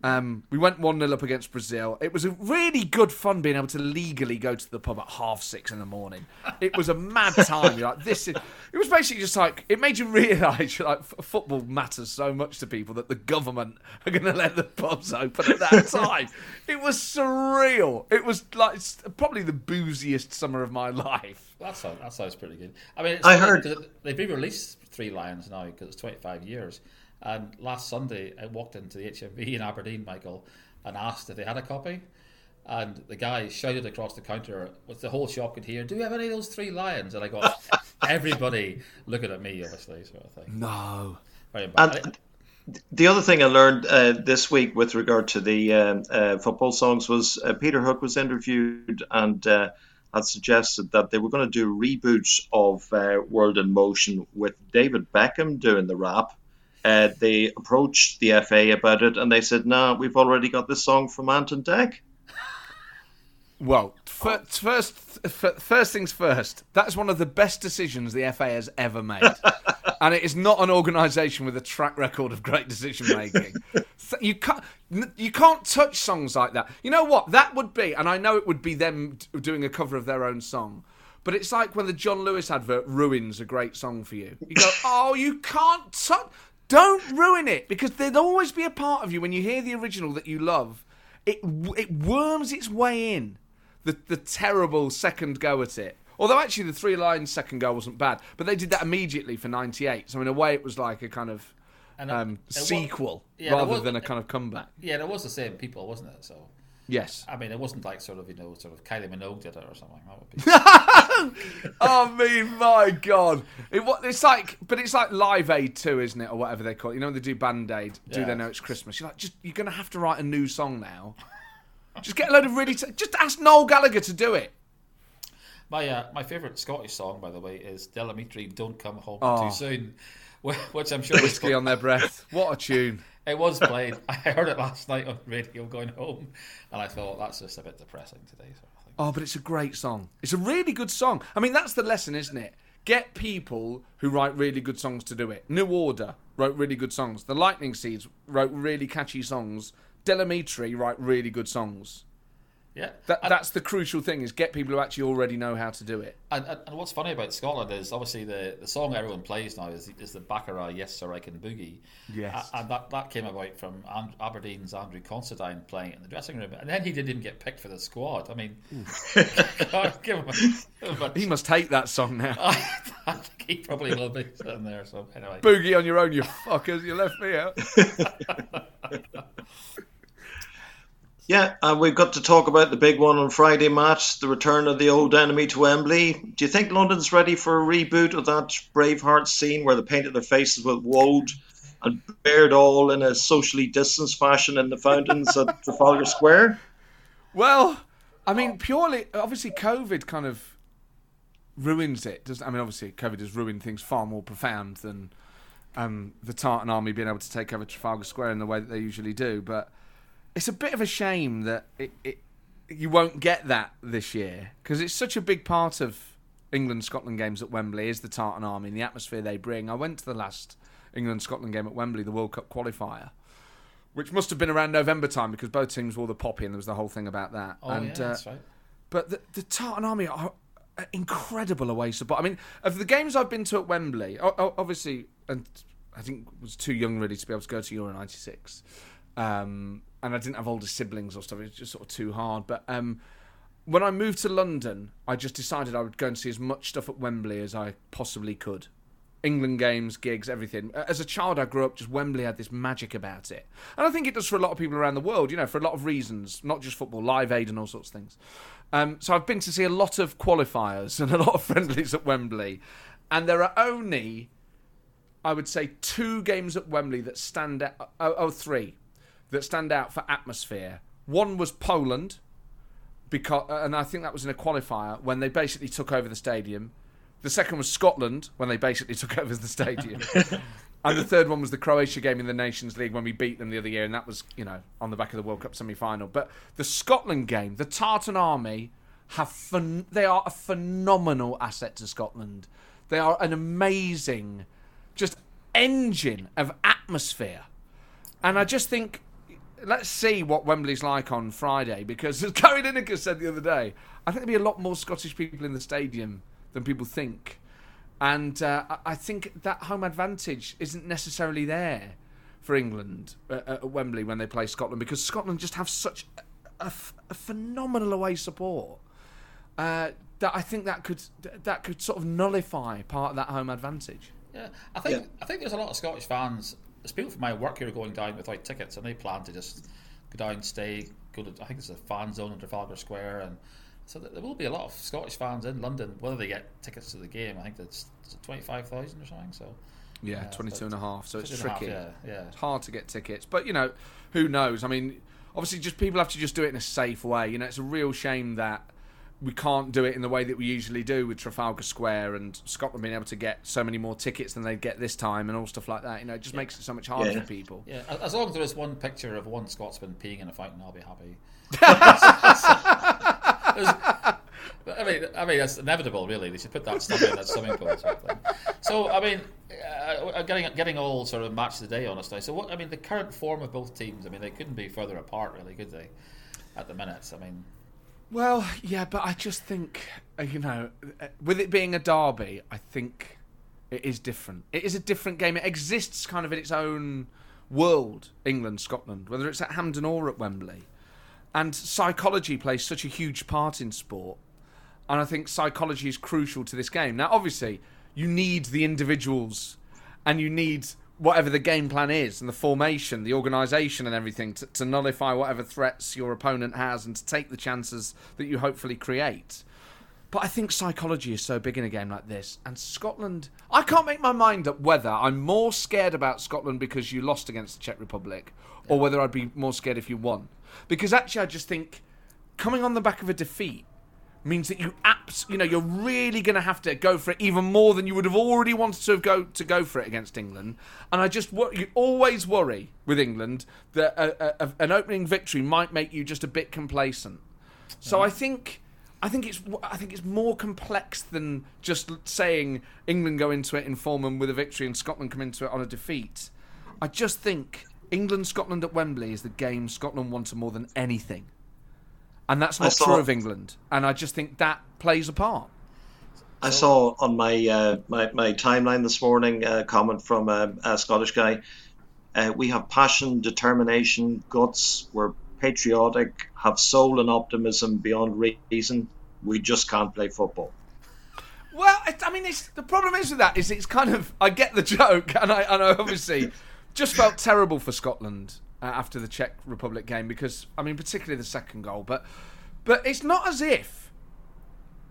um, we went 1 0 up against Brazil. It was a really good fun being able to legally go to the pub at half six in the morning. It was a mad <laughs> time. You're like, this is. It was basically just like, it made you realise like, f- football matters so much to people that the government are going to let the pubs open at that time. <laughs> it was surreal. It was like s- probably the booziest summer of my life. That sounds, that sounds pretty good. I mean, it's I heard- because they've re-released Three Lions now because it's 25 years. And last Sunday, I walked into the HMV in Aberdeen, Michael, and asked if they had a copy. And the guy shouted across the counter, what the whole shop could hear, "Do you have any of those Three Lions?" And I got <laughs> everybody looking at me, obviously, sort of thing. No. Very embarrassing. And the other thing I learned uh, this week with regard to the um, uh, football songs was uh, Peter Hook was interviewed and uh, had suggested that they were going to do reboots of uh, World in Motion with David Beckham doing the rap. Uh, they approached the FA about it and they said, "No, we've already got this song from Ant and Dec." Well, fir- oh. first, f- first things first. That's one of the best decisions the FA has ever made, <laughs> and it is not an organisation with a track record of great decision making. <laughs> You can't, you can't touch songs like that. You know what? That would be, and I know it would be them doing a cover of their own song. But it's like when the John Lewis advert ruins a great song for you. You go, <laughs> oh, you can't touch. Don't ruin it because there'd always be a part of you when you hear the original that you love. It it worms its way in the the terrible second go at it. Although actually the Three Lions second go wasn't bad, but they did that immediately for '98. So in a way, it was like a kind of And it- um, sequel yeah, rather was- than a kind of comeback. Yeah, it was the same people, wasn't it? So, Yes. I mean, it wasn't like sort of, you know, sort of Kylie Minogue did it or something. That would be. <laughs> I mean, my God, it it's like, but it's like Live Aid too, isn't it, or whatever they call it? You know, when they do Band Aid, do Yeah. they know it's Christmas? You're like, just you're gonna have to write a new song now. Just get a load of really, t- just ask Noel Gallagher to do it. My uh, my favourite Scottish song, by the way, is Del Amitri "Don't Come Home Oh. Too Soon," which I'm sure Whiskey on their breath. <laughs> What a tune! <laughs> it was played. I heard it last night on radio going home, and I thought that's just a bit depressing today, sort of thing. Oh, but it's a great song. It's a really good song. I mean, that's the lesson, isn't it? Get people who write really good songs to do it. New Order wrote really good songs. The Lightning Seeds wrote really catchy songs. Del Amitri write really good songs. Yeah, That, that's the crucial thing: is get people who actually already know how to do it. and, and, and what's funny about Scotland is obviously the, the song everyone plays now is, is the Baccara Yes Sir I Can Boogie. Yes. And that, that came about from Aberdeen's Andrew Considine playing it in the dressing room, and then he didn't even get picked for the squad. I mean, <laughs> give him a, give him a- He must hate that song now. <laughs> I think he probably will be sitting there. So anyway, Boogie on your own, you fuckers! You left me out. <laughs> Yeah, and we've got to talk about the big one on Friday match, the return of the old enemy to Wembley. Do you think London's ready for a reboot of that Braveheart scene where they painted their faces with woad and bared all in a socially distanced fashion in the fountains at <laughs> Trafalgar Square? Well, I mean, purely, obviously, COVID kind of ruins it. Does I mean, obviously, COVID has ruined things far more profound than um, the Tartan Army being able to take over Trafalgar Square in the way that they usually do. But it's a bit of a shame that it, it you won't get that this year because it's such a big part of England Scotland games at Wembley is the Tartan Army and the atmosphere they bring. I went to the last England Scotland game at Wembley, the World Cup qualifier. Which must have been around November time because both teams wore the poppy and there was the whole thing about that. oh and, yeah, uh, that's right. but the, the Tartan Army are incredible away support. I mean, of the games I've been to at Wembley, obviously, and I think was too young really to be able to go to Euro '96, um, and I didn't have older siblings or stuff. It was just sort of too hard. But um, when I moved to London, I just decided I would go and see as much stuff at Wembley as I possibly could. England games, gigs, everything. As a child, I grew up just Wembley had this magic about it, and I think it does for a lot of people around the world. You know, for a lot of reasons, not just football, Live Aid, and all sorts of things. Um, so I've been to see a lot of qualifiers <laughs> and a lot of friendlies at Wembley, and there are only, I would say, two games at Wembley that stand out. Oh, oh three that stand out for atmosphere. One was Poland, because, uh, and I think that was in a qualifier when they basically took over the stadium. The second was Scotland when they basically <laughs> took over the stadium. <laughs> and the third one was the Croatia game in the Nations League when we beat them the other year, and that was, you know, on the back of the World Cup semi final. But the Scotland game, the Tartan Army have phen- they are a phenomenal asset to Scotland. They are an amazing just engine of atmosphere. And I just think let's see what Wembley's like on Friday because as Gary Lineker said the other day, I think there'll be a lot more Scottish people in the stadium than people think. And uh, I- I think that home advantage isn't necessarily there for England uh, at Wembley when they play Scotland because Scotland just have such a phenomenal away support uh, that I think that could that could sort of nullify part of that home advantage. Yeah, I think Yeah. I think there's a lot of Scottish fans. There's people from my work who are going down without tickets, and they plan to just go down, stay, go to. I think it's a fan zone in Trafalgar Square, and so there will be a lot of Scottish fans in London. Whether they get tickets to the game, I think that's twenty five thousand or something. So Yeah, Yeah, 22 and a half, so it's 22 and a half, tricky. yeah, yeah. It's hard to get tickets, but you know, who knows? I mean, obviously, just people have to just do it in a safe way. You know, it's a real shame that we can't do it in the way that we usually do with Trafalgar Square and Scotland being able to get so many more tickets than they get this time and all stuff like that. You know, it just makes it so much harder Yeah. for people. Yeah, as long as there is one picture of one Scotsman peeing in a fountain, I'll be happy. <laughs> I mean, I mean that's inevitable, really. They should put that stuff in that swimming pool. or something. So, I mean, uh, getting getting all sort of match of the day on us. So, what I mean, the current form of both teams. I mean, they couldn't be further apart, really, could they? At the minute, I mean, Well, yeah, but I just think, uh, you know, uh, with it being a derby, I think it is different. It is a different game. It exists kind of in its own world, England, Scotland, whether it's at Hampden or at Wembley. And psychology plays such a huge part in sport. And I think psychology is crucial to this game. Now, obviously, you need the individuals and you need whatever the game plan is and the formation, the organisation, and everything to, to nullify whatever threats your opponent has and to take the chances that you hopefully create. But I think psychology is so big in a game like this. And Scotland, I can't make my mind up whether I'm more scared about Scotland because you lost against the Czech Republic or whether I'd be more scared if you won. Because actually, I just think coming on the back of a defeat means that you abs- you know you're really going to have to go for it even more than you would have already wanted to have go to go for it against England. And I just you always worry with England that a, a, an opening victory might make you just a bit complacent. So I think I think it's I think it's more complex than just saying England go into it in form and with a victory and Scotland come into it on a defeat. I just think England Scotland at Wembley is the game Scotland wanted more than anything, and that's not saw- true of England. And I just think that plays a part. I saw on my uh, my, my timeline this morning a comment from a, a Scottish guy. Uh, we have passion, determination, guts. We're patriotic, have soul and optimism beyond reason. We just can't play football. Well, it, I mean, it's, the problem is with that is it's kind of I get the <laughs> joke, and I and I obviously just felt terrible for Scotland uh, after the Czech Republic game because I mean, particularly the second goal, but but it's not as if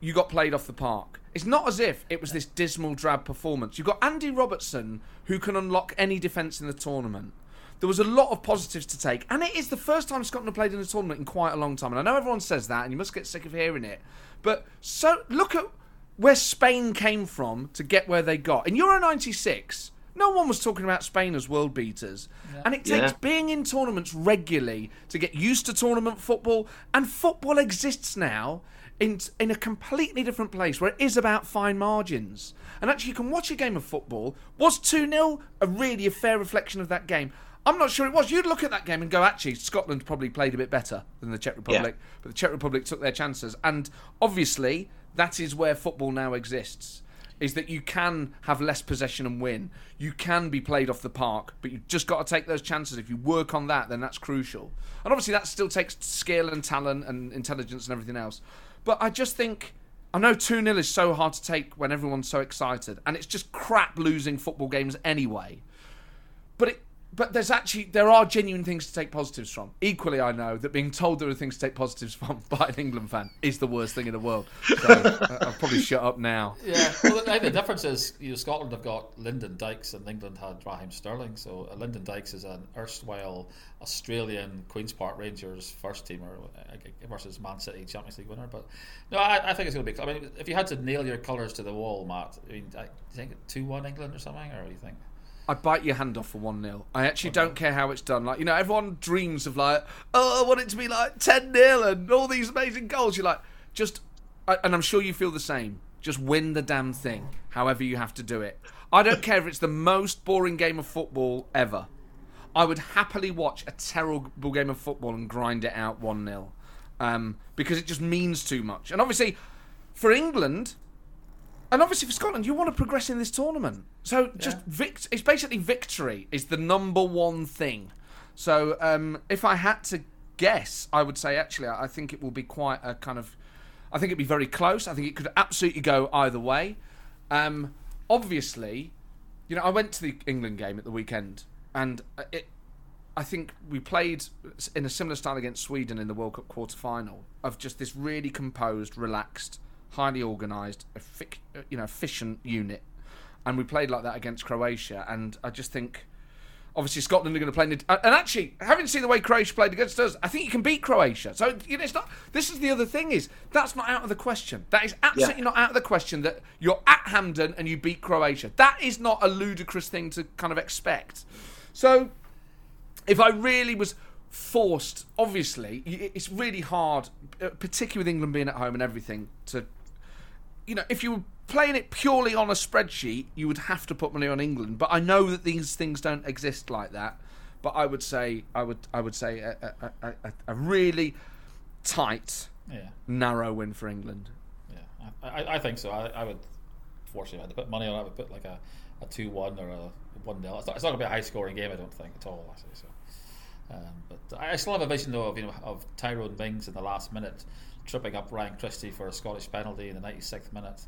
you got played off the park. It's not as if it was this dismal, drab performance. You've got Andy Robertson who can unlock any defence in the tournament. There was a lot of positives to take, and it is the first time Scotland have played in a tournament in quite a long time. And I know everyone says that, and you must get sick of hearing it. But so look at where Spain came from to get where they got. In Euro '96, no one was talking about Spain as world beaters, and it takes Yeah. being in tournaments regularly to get used to tournament football. And football exists now in in a completely different place where it is about fine margins. And actually, you can watch a game of football. Was two 0 a really a fair reflection of that game? I'm not sure it was. You'd look at that game and go, actually, Scotland probably played a bit better than the Czech Republic, but the Czech Republic took their chances. And obviously, that is where football now exists. Is that you can have less possession and win. You can be played off the park, but you've just got to take those chances. If you work on that, then that's crucial. And obviously, that still takes skill and talent and intelligence and everything else. But I just think. I know 2 0 is so hard to take when everyone's so excited, and it's just crap losing football games anyway. But there's actually there are genuine things to take positives from. Equally, I know that being told there are things to take positives from <laughs> by an England fan is the worst thing in the world. So <laughs> uh, I'll probably shut up now. Yeah, well, I think the difference is, you know, Scotland have got Lyndon Dykes and England had Raheem Sterling. So uh, Lyndon Dykes is an erstwhile Australian Queens Park Rangers first teamer uh, versus Man City Champions League winner. But no, I, I think it's going to be. I mean, if you had to nail your colours to the wall, Matt, I mean, I, do you think two one England or something, or what do you think? I bite your hand off for 1 0. I actually don't care how it's done. Like, you know, everyone dreams of, like, oh, I want it to be like 10 0 and all these amazing goals. You're like, just, and I'm sure you feel the same. Just win the damn thing, however you have to do it. I don't care if it's the most boring game of football ever. I would happily watch a terrible game of football and grind it out 1 0 um, because it just means too much. And obviously, for England, and obviously for Scotland, you want to progress in this tournament. So just vict- it's basically victory is the number one thing. So um, if I had to guess, I would say actually I think it will be quite a kind of. I think it'd be very close. I think it could absolutely go either way. Um, obviously, you know, I went to the England game at the weekend, and it. I think we played in a similar style against Sweden in the World Cup quarter final of just this really composed, relaxed, highly organised, effic- you know, efficient unit, and we played like that against Croatia. And I just think, obviously, Scotland are going to play. in the- And actually, having seen the way Croatia played against us, I think you can beat Croatia. So you know, it's not. This is the other thing is that's not out of the question. That is absolutely not out of the question that you're at Hampden and you beat Croatia. That is not a ludicrous thing to kind of expect. So if I really was forced, obviously, it's really hard, uh, particularly with England being at home and everything, to, you know, if you were playing it purely on a spreadsheet, you would have to put money on England. But I know that these things don't exist like that. But I would say, I would, I would say a, a, a, a- really tight, Yeah, narrow win for England. yeah, I, I, I think so. I, I would, fortunately, if I had to put money on it, I would put like a, a two one or a one 0 It's not, it's not going to be a high scoring game, I don't think at all. Actually, so. Um, but I still have a vision though of you know of Tyrone Mings in the last minute tripping up Ryan Christie for a Scottish penalty in the 96th minute.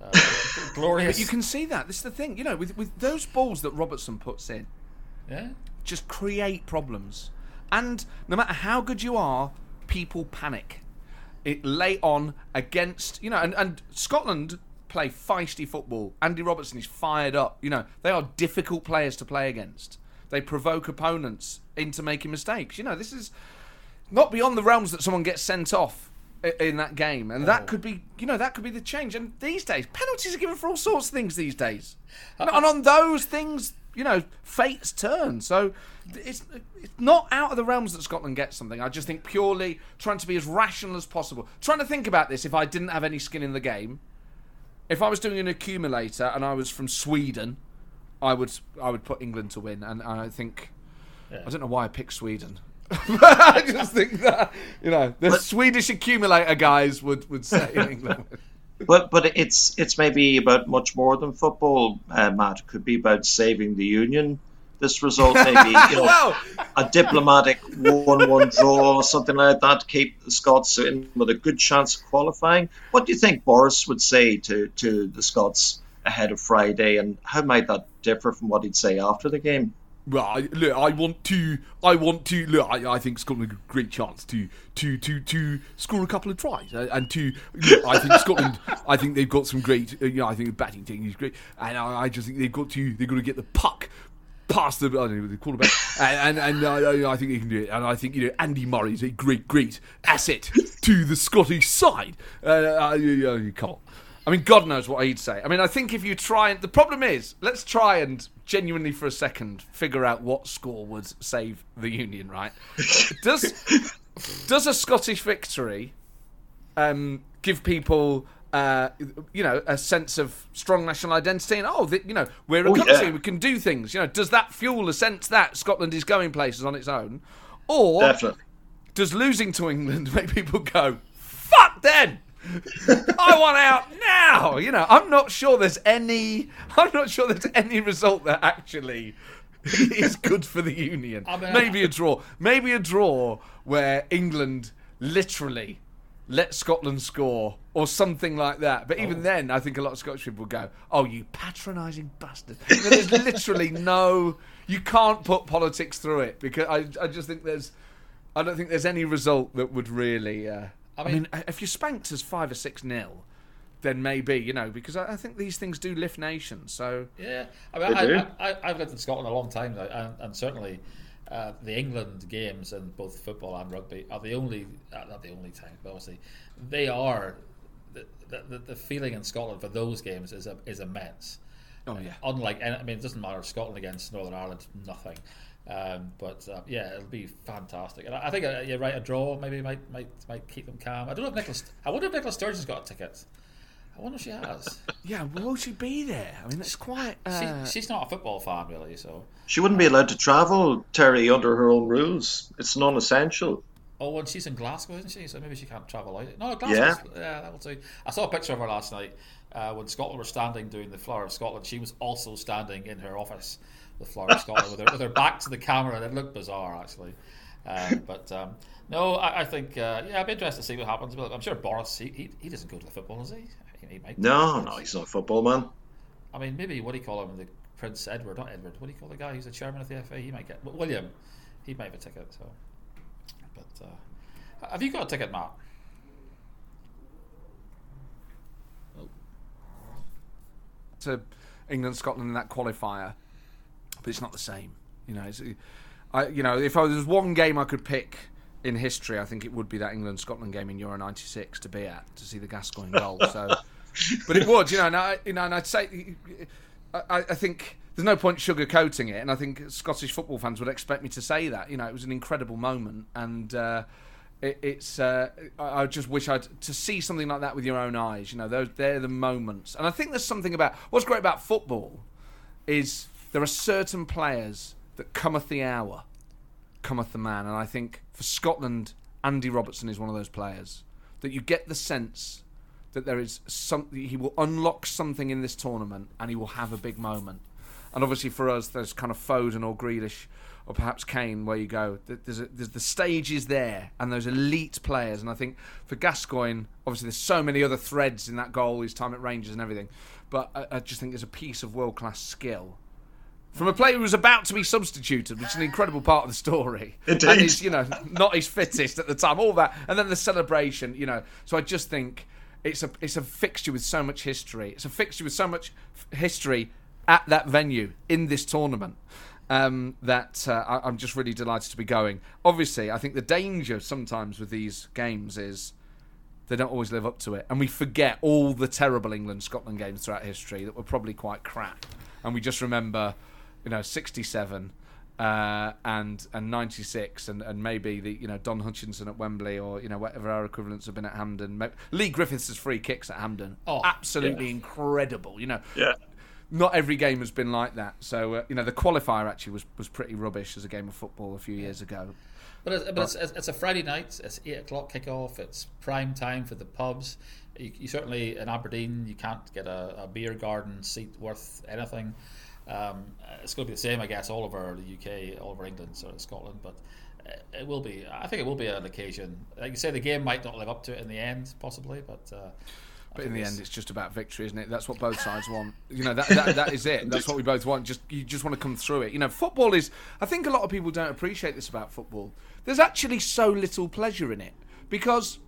Uh, <laughs> glorious. But you can see that. This is the thing, you know, with with those balls that Robertson puts in, yeah. just create problems. And no matter how good you are, people panic. It lay on against, you know, and, and Scotland play feisty football. Andy Robertson is fired up. You know, they are difficult players to play against. They provoke opponents into making mistakes. You know, this is not beyond the realms that someone gets sent off in that game, and that oh. could be, you know, that could be the change. And these days, penalties are given for all sorts of things these days, uh, and on those things, you know, fate's turn. So it's, it's not out of the realms that Scotland gets something. I just think purely trying to be as rational as possible. Trying to think about this if I didn't have any skin in the game. If I was doing an accumulator and I was from Sweden, I would I would put England to win, and I think Yeah. I don't know why I picked Sweden. <laughs> I just think that you know the Swedish accumulator guys would would say England. <laughs> But but it's it's maybe about much more than football, uh, Matt. It could be about saving the union. This result, <laughs> maybe you know, well, a diplomatic one-one draw, or something like that, keep the Scots in with a good chance of qualifying. What do you think Boris would say to to the Scots ahead of Friday, and how might that differ from what he'd say after the game? Well, I, look, I want to. I want to. Look, I, I think Scotland have a great chance to to to to score a couple of tries, uh, and to. Look, I think Scotland. I think they've got some great. Uh, you know, I think the batting team is great, and I, I just think they've got to. They've got to get the puck past the. I don't know the quarterback, <laughs> and and, and uh, I think they can do it. And I think you know Andy Murray is a great great asset to the Scottish side. Uh, uh, you, you can't. I mean, God knows what he'd say. I mean, I think if you try and the problem is, let's try and genuinely for a second figure out what score would save the Union. Right? <laughs> does does a Scottish victory um, give people? Uh, you know, a sense of strong national identity, and oh, the, you know, we're a Oh, country, yeah. we can do things. You know, does that fuel a sense that Scotland is going places on its own, or Definitely. does losing to England <laughs> make people go, fuck then? I want out now. You know, I'm not sure there's any. I'm not sure there's any result that actually is good for the union. I mean, Maybe a draw. Maybe a draw where England literally let Scotland score or something like that. But even then, I think a lot of Scottish people go, "Oh, you patronising bastard!" There's literally <laughs> no. You can't put politics through it because I. I just think there's. I don't think there's any result that would really. Uh, I, I mean, mean- if you're spanked as five or six nil, then maybe you know because I, I think these things do lift nations. So Yeah, I mean, They I, I, I, I've lived in Scotland a long time now, and, and certainly uh, the England games and both football and rugby are the only, uh, not the only time, but obviously they are. The, the, the feeling in Scotland for those games is is immense. oh yeah. Unlike, I mean, it doesn't matter. Scotland against Northern Ireland, nothing. Um, but uh, yeah, it'll be fantastic. And I, I think uh, you're right. A draw maybe might might might keep them calm. I don't know if Nicholas. I wonder if Nicholas Sturgeon's got a ticket. I wonder if she has. <laughs> Yeah, will she be there? I mean, that's quite. Uh, she, she's not a football fan really, so. She wouldn't be allowed to travel, Terry, under her own rules. It's non-essential. Oh, and she's in Glasgow, isn't she? So maybe she can't travel out. No, Glasgow. Yeah, that'll do. I saw a picture of her last night uh, when Scotland were standing doing the Flower of Scotland. She was also standing in her office, the Flower of Scotland, with her, with her back to the camera, and it looked bizarre actually. Um, but um, no, I, I think uh, yeah, I'd be interested to see what happens. But I'm sure Boris he, he, he doesn't go to the football, does he? He, he might. No, no, he's not a football man. I mean, maybe what do you call him? The Prince Edward, not Edward. What do you call the guy who's the chairman of the FA? He might get William. He might have a ticket. So, but uh, have you got a ticket, Matt? to England, Scotland in that qualifier, but it's not the same. You know, it's, I, you know, if I, there was one game I could pick in history, I think it would be that England Scotland game in Euro '96 to be at to see the Gascoigne goal. So, <laughs> but it would, you know, and I, you know, and I'd say, I, I think there's no point sugarcoating it, and I think Scottish football fans would expect me to say that. You know, it was an incredible moment, and. Uh, it, it's uh, I I just wish I'd to see something like that with your own eyes. You know, those they're the moments, and I think there's something about what's great about football is there are certain players that cometh the hour, cometh the man, and I think for Scotland, Andy Robertson is one of those players that you get the sense that there is some he will unlock something in this tournament and he will have a big moment. And obviously for us, there's kind of Foden or Grealish or perhaps Kane, where you go. th- There's, a, there's the stage is there, and those elite players. And I think for Gascoigne, obviously there's so many other threads in that goal, his time at Rangers and everything. But I, I just think there's a piece of world class skill from a player who was about to be substituted, which is an incredible part of the story. Indeed. And he's, you know, not his fittest at the time. All that, and then the celebration, you know. So I just think it's a it's a fixture with so much history. It's a fixture with so much f- history at that venue in this tournament. Um, that uh, I, I'm just really delighted to be going. Obviously, I think the danger sometimes with these games is they don't always live up to it, and we forget all the terrible England Scotland games throughout history that were probably quite crap, and we just remember you know, 67 uh, and and 96 and, and maybe the you know Don Hutchison at Wembley or you know whatever our equivalents have been at Hampden. Leigh Griffiths' free kicks at Hampden, Oh, absolutely yeah. incredible. You know, Yeah. not every game has been like that. So uh, you know the qualifier actually was was pretty rubbish as a game of football a few years ago. But, it's, but it's, it's, it's a Friday night. It's eight o'clock kickoff. It's prime time for the pubs. You, you certainly in Aberdeen you can't get a, a beer garden seat worth anything. Um, it's going to be the same, I guess, all over the UK, all over England, sort of Scotland. But it will be. I think it will be an occasion. Like you say, the game might not live up to it in the end, possibly, but. Uh, But in the end, it's just about victory, isn't it? That's what both sides want. You know, that, that, that is it. That's what we both want. Just you just want to come through it. You know, football is. I think a lot of people don't appreciate this about football. There's actually so little pleasure in it because,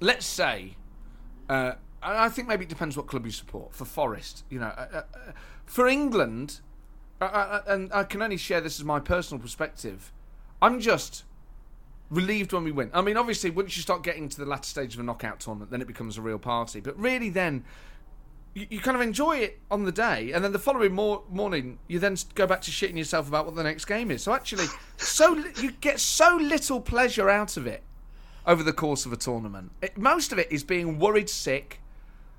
let's say, uh, I think maybe it depends what club you support. For Forest, you know, uh, uh, uh, for England, uh, uh, and I can only share this as my personal perspective. I'm just relieved when we win. I mean, obviously, once you start getting to the latter stage of a knockout tournament, then it becomes a real party. But really, then you, you kind of enjoy it on the day, and then the following mor- morning, you then go back to shitting yourself about what the next game is. So actually, so li- you get so little pleasure out of it over the course of a tournament. It, most of it is being worried sick.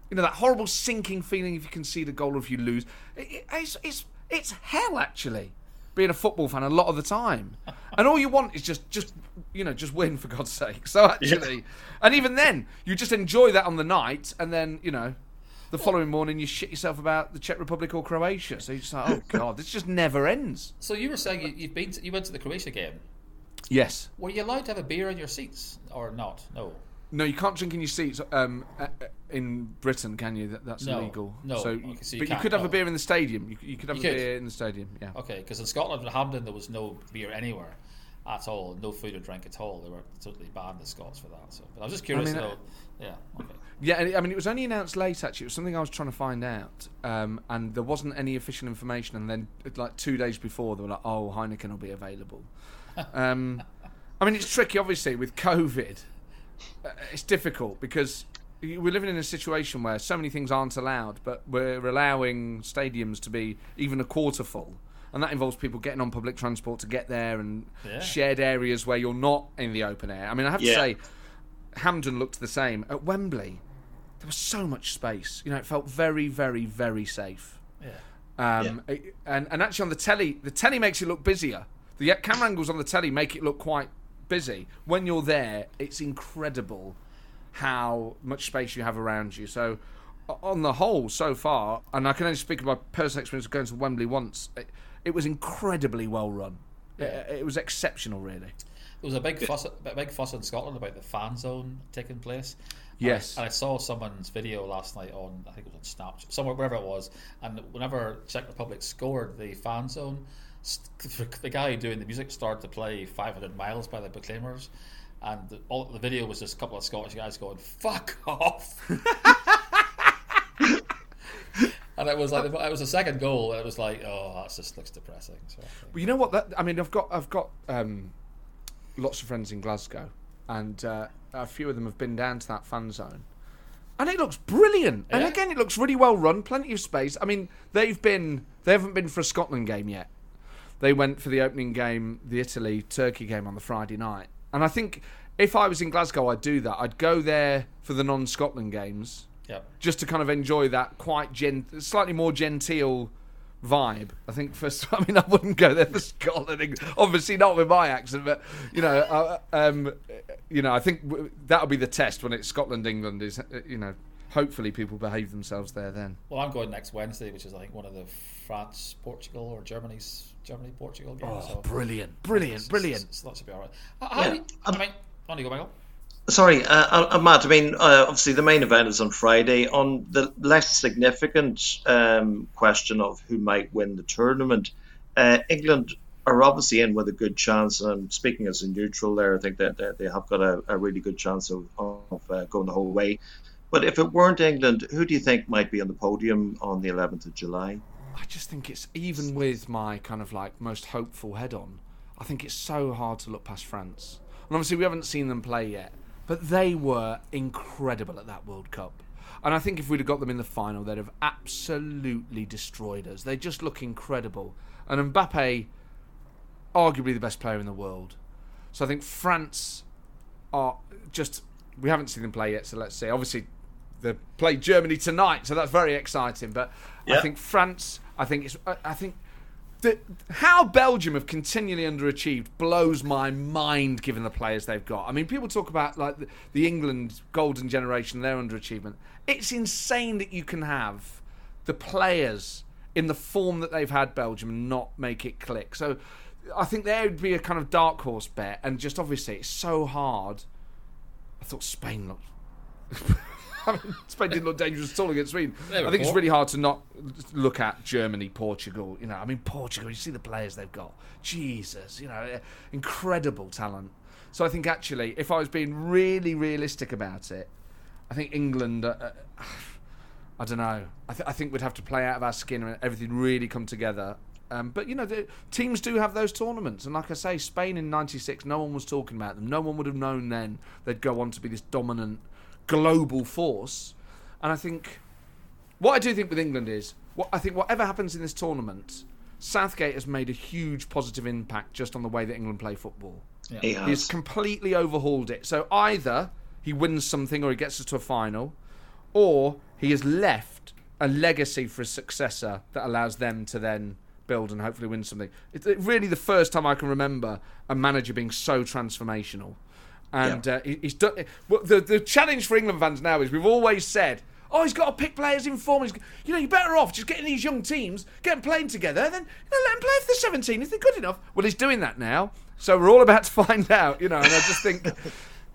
You know that horrible sinking feeling if you concede a goal or if you lose. It, it, it's, it's it's hell actually being a football fan a lot of the time. And all you want is just just you know just win for God's sake. So actually, and even then you just enjoy that on the night, and then you know. The following morning, you shit yourself about the Czech Republic or Croatia. So you're just like, oh god, this just never ends. so you were saying you, you've been to, you went to the Croatia game. Yes. Were you allowed to have a beer in your seats or not? No. No, you can't drink in your seats um, uh, uh, in Britain, can you? That, that's No, illegal. no. So, Okay, so you but you could have no. a beer in the stadium. You, you could have You a could. beer in the stadium. Yeah. Okay, because in Scotland, in Hampden, there was no beer anywhere at all, no food or drink at all. They were totally banned the Scots for that. So, but I was just curious mean, to uh. Yeah. Okay. Yeah, I mean, it was only announced late. Actually, it was something I was trying to find out, um, and there wasn't any official information. And then, like two days before, they were like, "Oh, Heineken will be available." <laughs> um, I mean, it's tricky, obviously, with COVID. Uh, it's difficult because we're living in a situation where so many things aren't allowed, but we're allowing stadiums to be even a quarter full. And that involves people getting on public transport to get there and Yeah. shared areas where you're not in the open air. I mean, I have to Yeah. say, Hampden looked the same. At Wembley, there was so much space. You know, it felt very, very, very safe. Yeah. Um, it- and and actually on the telly, the telly makes it look busier. The camera angles on the telly make it look quite busy. When you're there, it's incredible how much space you have around you. So, on the whole, so far, and I can only speak of my personal experience of going to Wembley once. It, it was incredibly well run. It, it was exceptional, really. There was a big fuss, a big fuss in Scotland about the fan zone taking place. Yes. And I, and I saw someone's video last night on, I think it was on Snapchat, somewhere, wherever it was. And whenever Czech Republic scored the fan zone, the guy doing the music started to play 500 Miles by the Proclaimers. And the, all the video was just a couple of Scottish guys going, fuck off. <laughs> and it was like, it was a second goal, and it was like, oh, that just looks depressing. So, Well, you know what? That I mean, I've got I've got um, lots of friends in Glasgow, and uh, a few of them have been down to that fan zone, and it looks brilliant. And Yeah. again, it looks really well run, plenty of space. I mean, they've been they haven't been for a Scotland game yet. They went for the opening game, the Italy Turkey game on the Friday night, and I think if I was in Glasgow, I'd do that. I'd go there for the non-Scotland games yeah. just to kind of enjoy that quite gen- slightly more genteel vibe. I think first, <laughs> I mean, I wouldn't go there for Scotland, obviously not with my accent, but you know, uh, um, you know, I think w- that'll be the test when it's Scotland, England. Is uh, you know, hopefully people behave themselves there then. Well, I'm going next Wednesday, which is I think one of the France, Portugal, or Germany's Germany, Portugal games. so brilliant, brilliant, brilliant. So that should be all right. How, how Yeah, you- I mean, on you go, Michael. Sorry, uh, uh, uh, Matt. I mean, uh, obviously the main event is on Friday. On the less significant um, question of who might win the tournament, uh, England are obviously in with a good chance. And I'm speaking as a neutral there, I think that, that they have got a, a really good chance of, of uh, going the whole way. But if it weren't England, who do you think might be on the podium on the 11th of July? I just think it's even with my kind of like most hopeful head on. I think it's so hard to look past France. And obviously we haven't seen them play yet, but they were incredible at that World Cup. And I think if we'd have got them in the final, they'd have absolutely destroyed us. They just look incredible. And Mbappe, arguably the best player in the world. So I think France are just. We haven't seen them play yet, so let's see. Obviously, they play Germany tonight, so that's very exciting. But Yeah. I think France. I think it's. I think the, how Belgium have continually underachieved blows my mind given the players they've got. I mean, people talk about like the, the England golden generation, their underachievement. It's insane that you can have the players in the form that they've had Belgium and not make it click. So I think there would be a kind of dark horse bet, and just obviously it's so hard. I thought Spain looked. <laughs> I mean, Spain didn't look dangerous at all against Sweden. I think it's really hard to not look at Germany, Portugal. You know, I mean, Portugal. You see the players they've got. Jesus, you know, incredible talent. So I think actually, if I was being really realistic about it, I think England. Uh, uh, <sighs> I don't know. I, th- I think we'd have to play out of our skin and everything really come together. Um, but you know, the teams do have those tournaments, and like I say, Spain in '96, no one was talking about them. No one would have known then they'd go on to be this dominant global force. And I think what I do think with England is what I think whatever happens in this tournament, Southgate has made a huge positive impact just on the way that England play football. He He's has. completely overhauled it. So either he wins something or he gets us to a final, or he has left a legacy for his successor that allows them to then build and hopefully win something. It's really the first time I can remember a manager being so transformational. And uh, he- he's done. Well, the the challenge for England fans now is we've always said. Oh, he's got to pick players in form. He's, you know, you're better off just getting these young teams, get them playing together, then you know, let them play if they're 17 if they're good enough. Well, he's doing that now, so we're all about to <laughs> find out. You know, and I just think,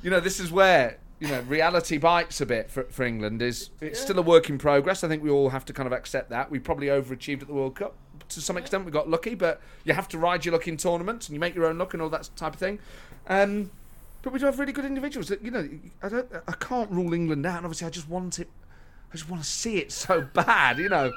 you know, this is where you know reality bites a bit for, for England. Is it's still a work in progress. I think we all have to kind of accept that. We probably overachieved at the World Cup to some extent. We got lucky, but you have to ride your luck in tournaments and you make your own luck and all that type of thing. Um, but we do have really good individuals. That, you know, I don't, I can't rule England out. And obviously, I just want it. I just want to see it so <laughs> bad, you know.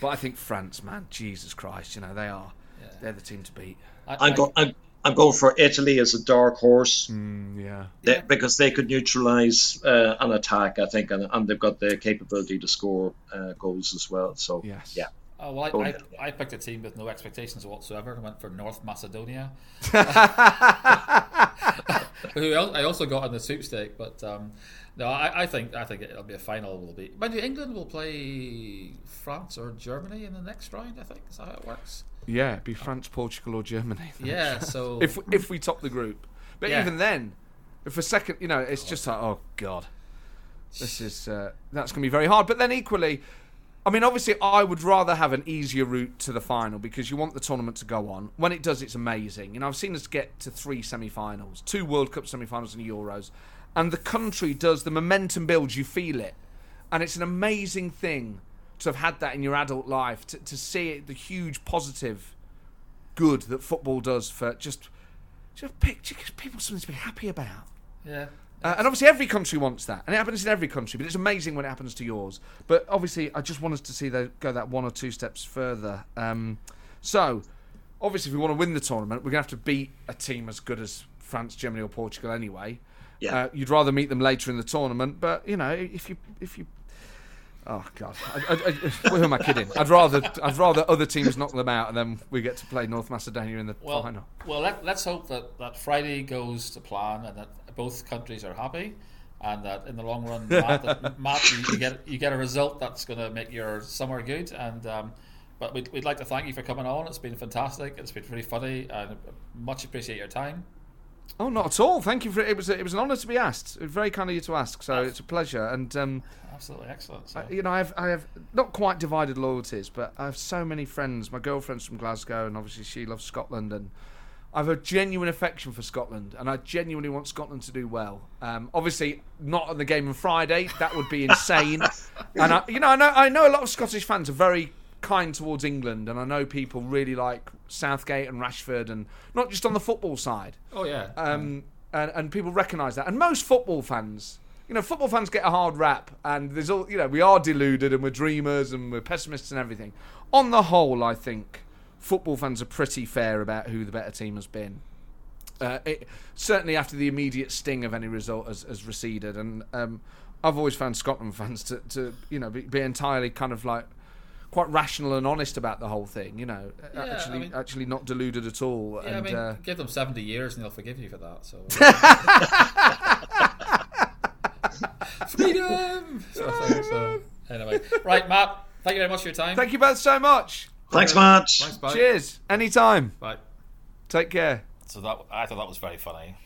But I think France, man, Jesus Christ, you know they are. They're the team to beat. I, I'm, go- I'm, I'm going for Italy as a dark horse yeah. they- Yeah. because they could neutralise uh, an attack, I think, and, and they've got the capability to score uh, goals as well. So, Yes. yeah. Oh, well, I, ahead. I, I picked a team with no expectations whatsoever and went for North Macedonia. <laughs> who I also got in the sweepstake, but um, no, I, I think I think it'll be a final. Will be mind you, England will play France or Germany in the next round. I think is that how it works. Yeah, it'd be France, Portugal, or Germany. <laughs> Yeah, so if if we top the group, but Yeah. even then, if a second, you know, it's just like, oh god, this is uh, that's going to be very hard. But then equally, I mean, obviously, I would rather have an easier route to the final because you want the tournament to go on. When it does, it's amazing. You know, I've seen us get to three semi-finals, two World Cup semi-finals and Euros, and the country does the momentum builds. You feel it, and it's an amazing thing to have had that in your adult life to, to see it, the huge positive good that football does for just just pick just people something to be happy about. yeah, Uh, and obviously, every country wants that, and it happens in every country. But it's amazing when it happens to yours. But obviously, I just want us to see they go that one or two steps further. Um, so, obviously, if we want to win the tournament, we're gonna have to beat a team as good as France, Germany, or Portugal anyway. Yeah. Uh, you'd rather meet them later in the tournament, but you know, if you if you Oh God! I, I, I, <laughs> who am I kidding? I'd rather I'd rather other teams knock them out, and then we get to play North Macedonia in the well, final. well, let, let's hope that that Friday goes to plan and that both countries are happy. And that in the long run, <laughs> Matt, that, Matt you, you get you get a result that's going to make your summer good. And um, but we'd, we'd like to thank you for coming on. It's been fantastic. It's been really funny, and much appreciate your time. Oh, not at all. Thank you for it. Was it was an honour to be asked. Very kind of you to ask. So it's a pleasure. And um, Absolutely excellent. So. you know, I have I have not quite divided loyalties, but I have so many friends. My girlfriend's from Glasgow, and obviously she loves Scotland, and I have a genuine affection for Scotland, and I genuinely want Scotland to do well. Um, obviously, not on the game on Friday. That would be <laughs> insane. and I, you know, I know I know a lot of Scottish fans are very kind towards England, and I know people really like Southgate and Rashford, and not just on the football side. oh yeah. Um, and, and people recognise that. And most football fans, you know, football fans get a hard rap, and there's all, you know, we are deluded and we're dreamers and we're pessimists and everything. On the whole, I think football fans are pretty fair about who the better team has been. Uh, it, certainly after the immediate sting of any result has, has receded, and um, I've always found Scotland <laughs> fans to, to you know be, be entirely kind of like quite rational and honest about the whole thing. You know, Yeah, actually I mean- actually not deluded at all. Yeah, and I mean, uh, give them 70 years and they'll forgive you for that. So. <laughs> Freedom! Of so, <laughs> anyway, right, Matt, thank you very much for your time. thank you both so much. Thanks, Matt. Thanks, bye. Cheers. Anytime. Bye. Take care. So that I thought that was very funny.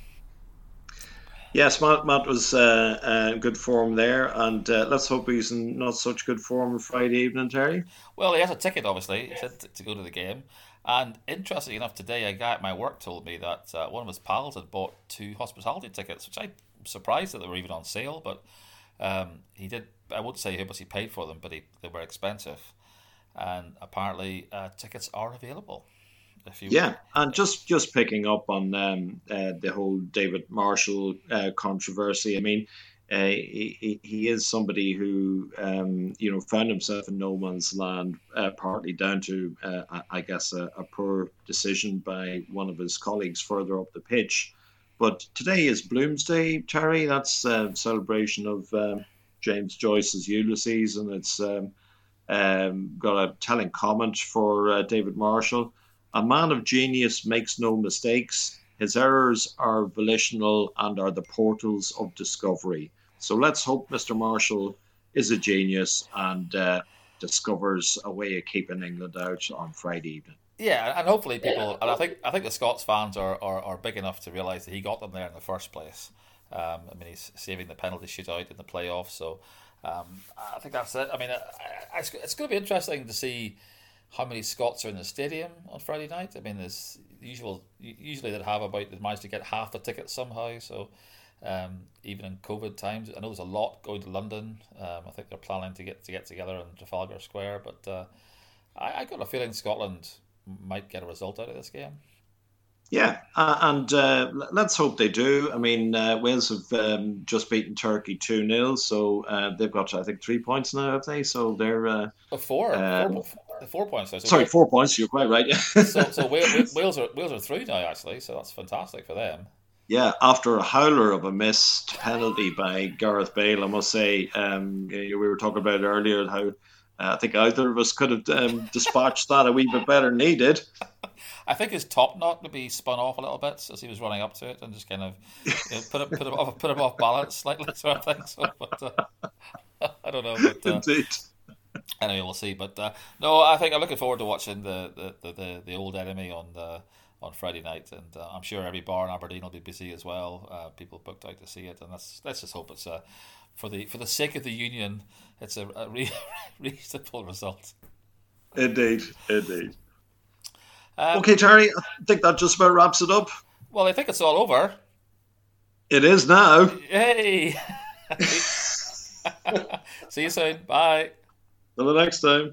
Yes, Matt, Matt was uh, uh, in good form there, and uh, let's hope he's in not such good form Friday evening, Terry. Well, he has a ticket, obviously, he said to, to go to the game. And interestingly enough, today a guy at my work told me that uh, one of his pals had bought two hospitality tickets, which I'm surprised that they were even on sale. But um, he did. I won't say how much he paid for them, but he, they were expensive. And apparently, uh, tickets are available. If you Yeah, and just just picking up on um, uh, the whole David Marshall uh, controversy. I mean, uh, he, he- is somebody who um, you know found himself in no man's land, uh, partly down to uh, I guess a, a poor decision by one of his colleagues further up the pitch. But today is Bloomsday, Terry. That's a celebration of um, James Joyce's Ulysses, and it's um, um, got a telling comment for uh, David Marshall. A man of genius makes no mistakes. His errors are volitional and are the portals of discovery. So let's hope Mr. Marshall is a genius and uh, discovers a way of keeping England out on Friday evening. Yeah, and hopefully people, and I think I think the Scots fans are, are, are big enough to realise that he got them there in the first place. Um, I mean, he's saving the penalty shootout in the playoffs, so um, I think that's it. I mean, I, it's, it's going to be interesting to see how many Scots are in the stadium on Friday night. I mean, there's usual usually they'd have about they managed to get half the tickets somehow. So um, even in COVID times, I know there's a lot going to London. Um, I think they're planning to get to get together in Trafalgar Square, but uh, I, I got a feeling Scotland might get a result out of this game. Yeah, uh, and uh, let's hope they do. I mean, uh, Wales have um, just beaten Turkey 2 0, so uh, they've got, I think, three points now, have they? So they're. Uh, Oh, four, Um, four, four points. So sorry, Wales- four points, you're quite right. Yeah. <laughs> So, so Wales, Wales are Wales are through now, actually. So that's fantastic for them. Yeah, after a howler of a missed penalty by Gareth Bale, I must say, um, we were talking about earlier how uh, I think either of us could have um, dispatched that a wee bit better did. I think his top knot to be spun off a little bit as he was running up to it and just kind of you know, put him put him off put him off balance slightly, sort of thing. So, but uh, <laughs> I don't know. But uh, Indeed. anyway, we'll see. But uh, no, I think I'm looking forward to watching the the, the, the, the old enemy on the on Friday night, and uh, I'm sure every bar in Aberdeen will be busy as well. Uh, people booked out to see it, and let's let's just hope it's a for the for the sake of the union, it's a, a re- <laughs> reasonable result. Indeed. Indeed. Um, Okay, Terry, I think that just about wraps it up. Well, I think it's all over. It is now. Yay! <laughs> <laughs> See you soon. Bye. Till the next time.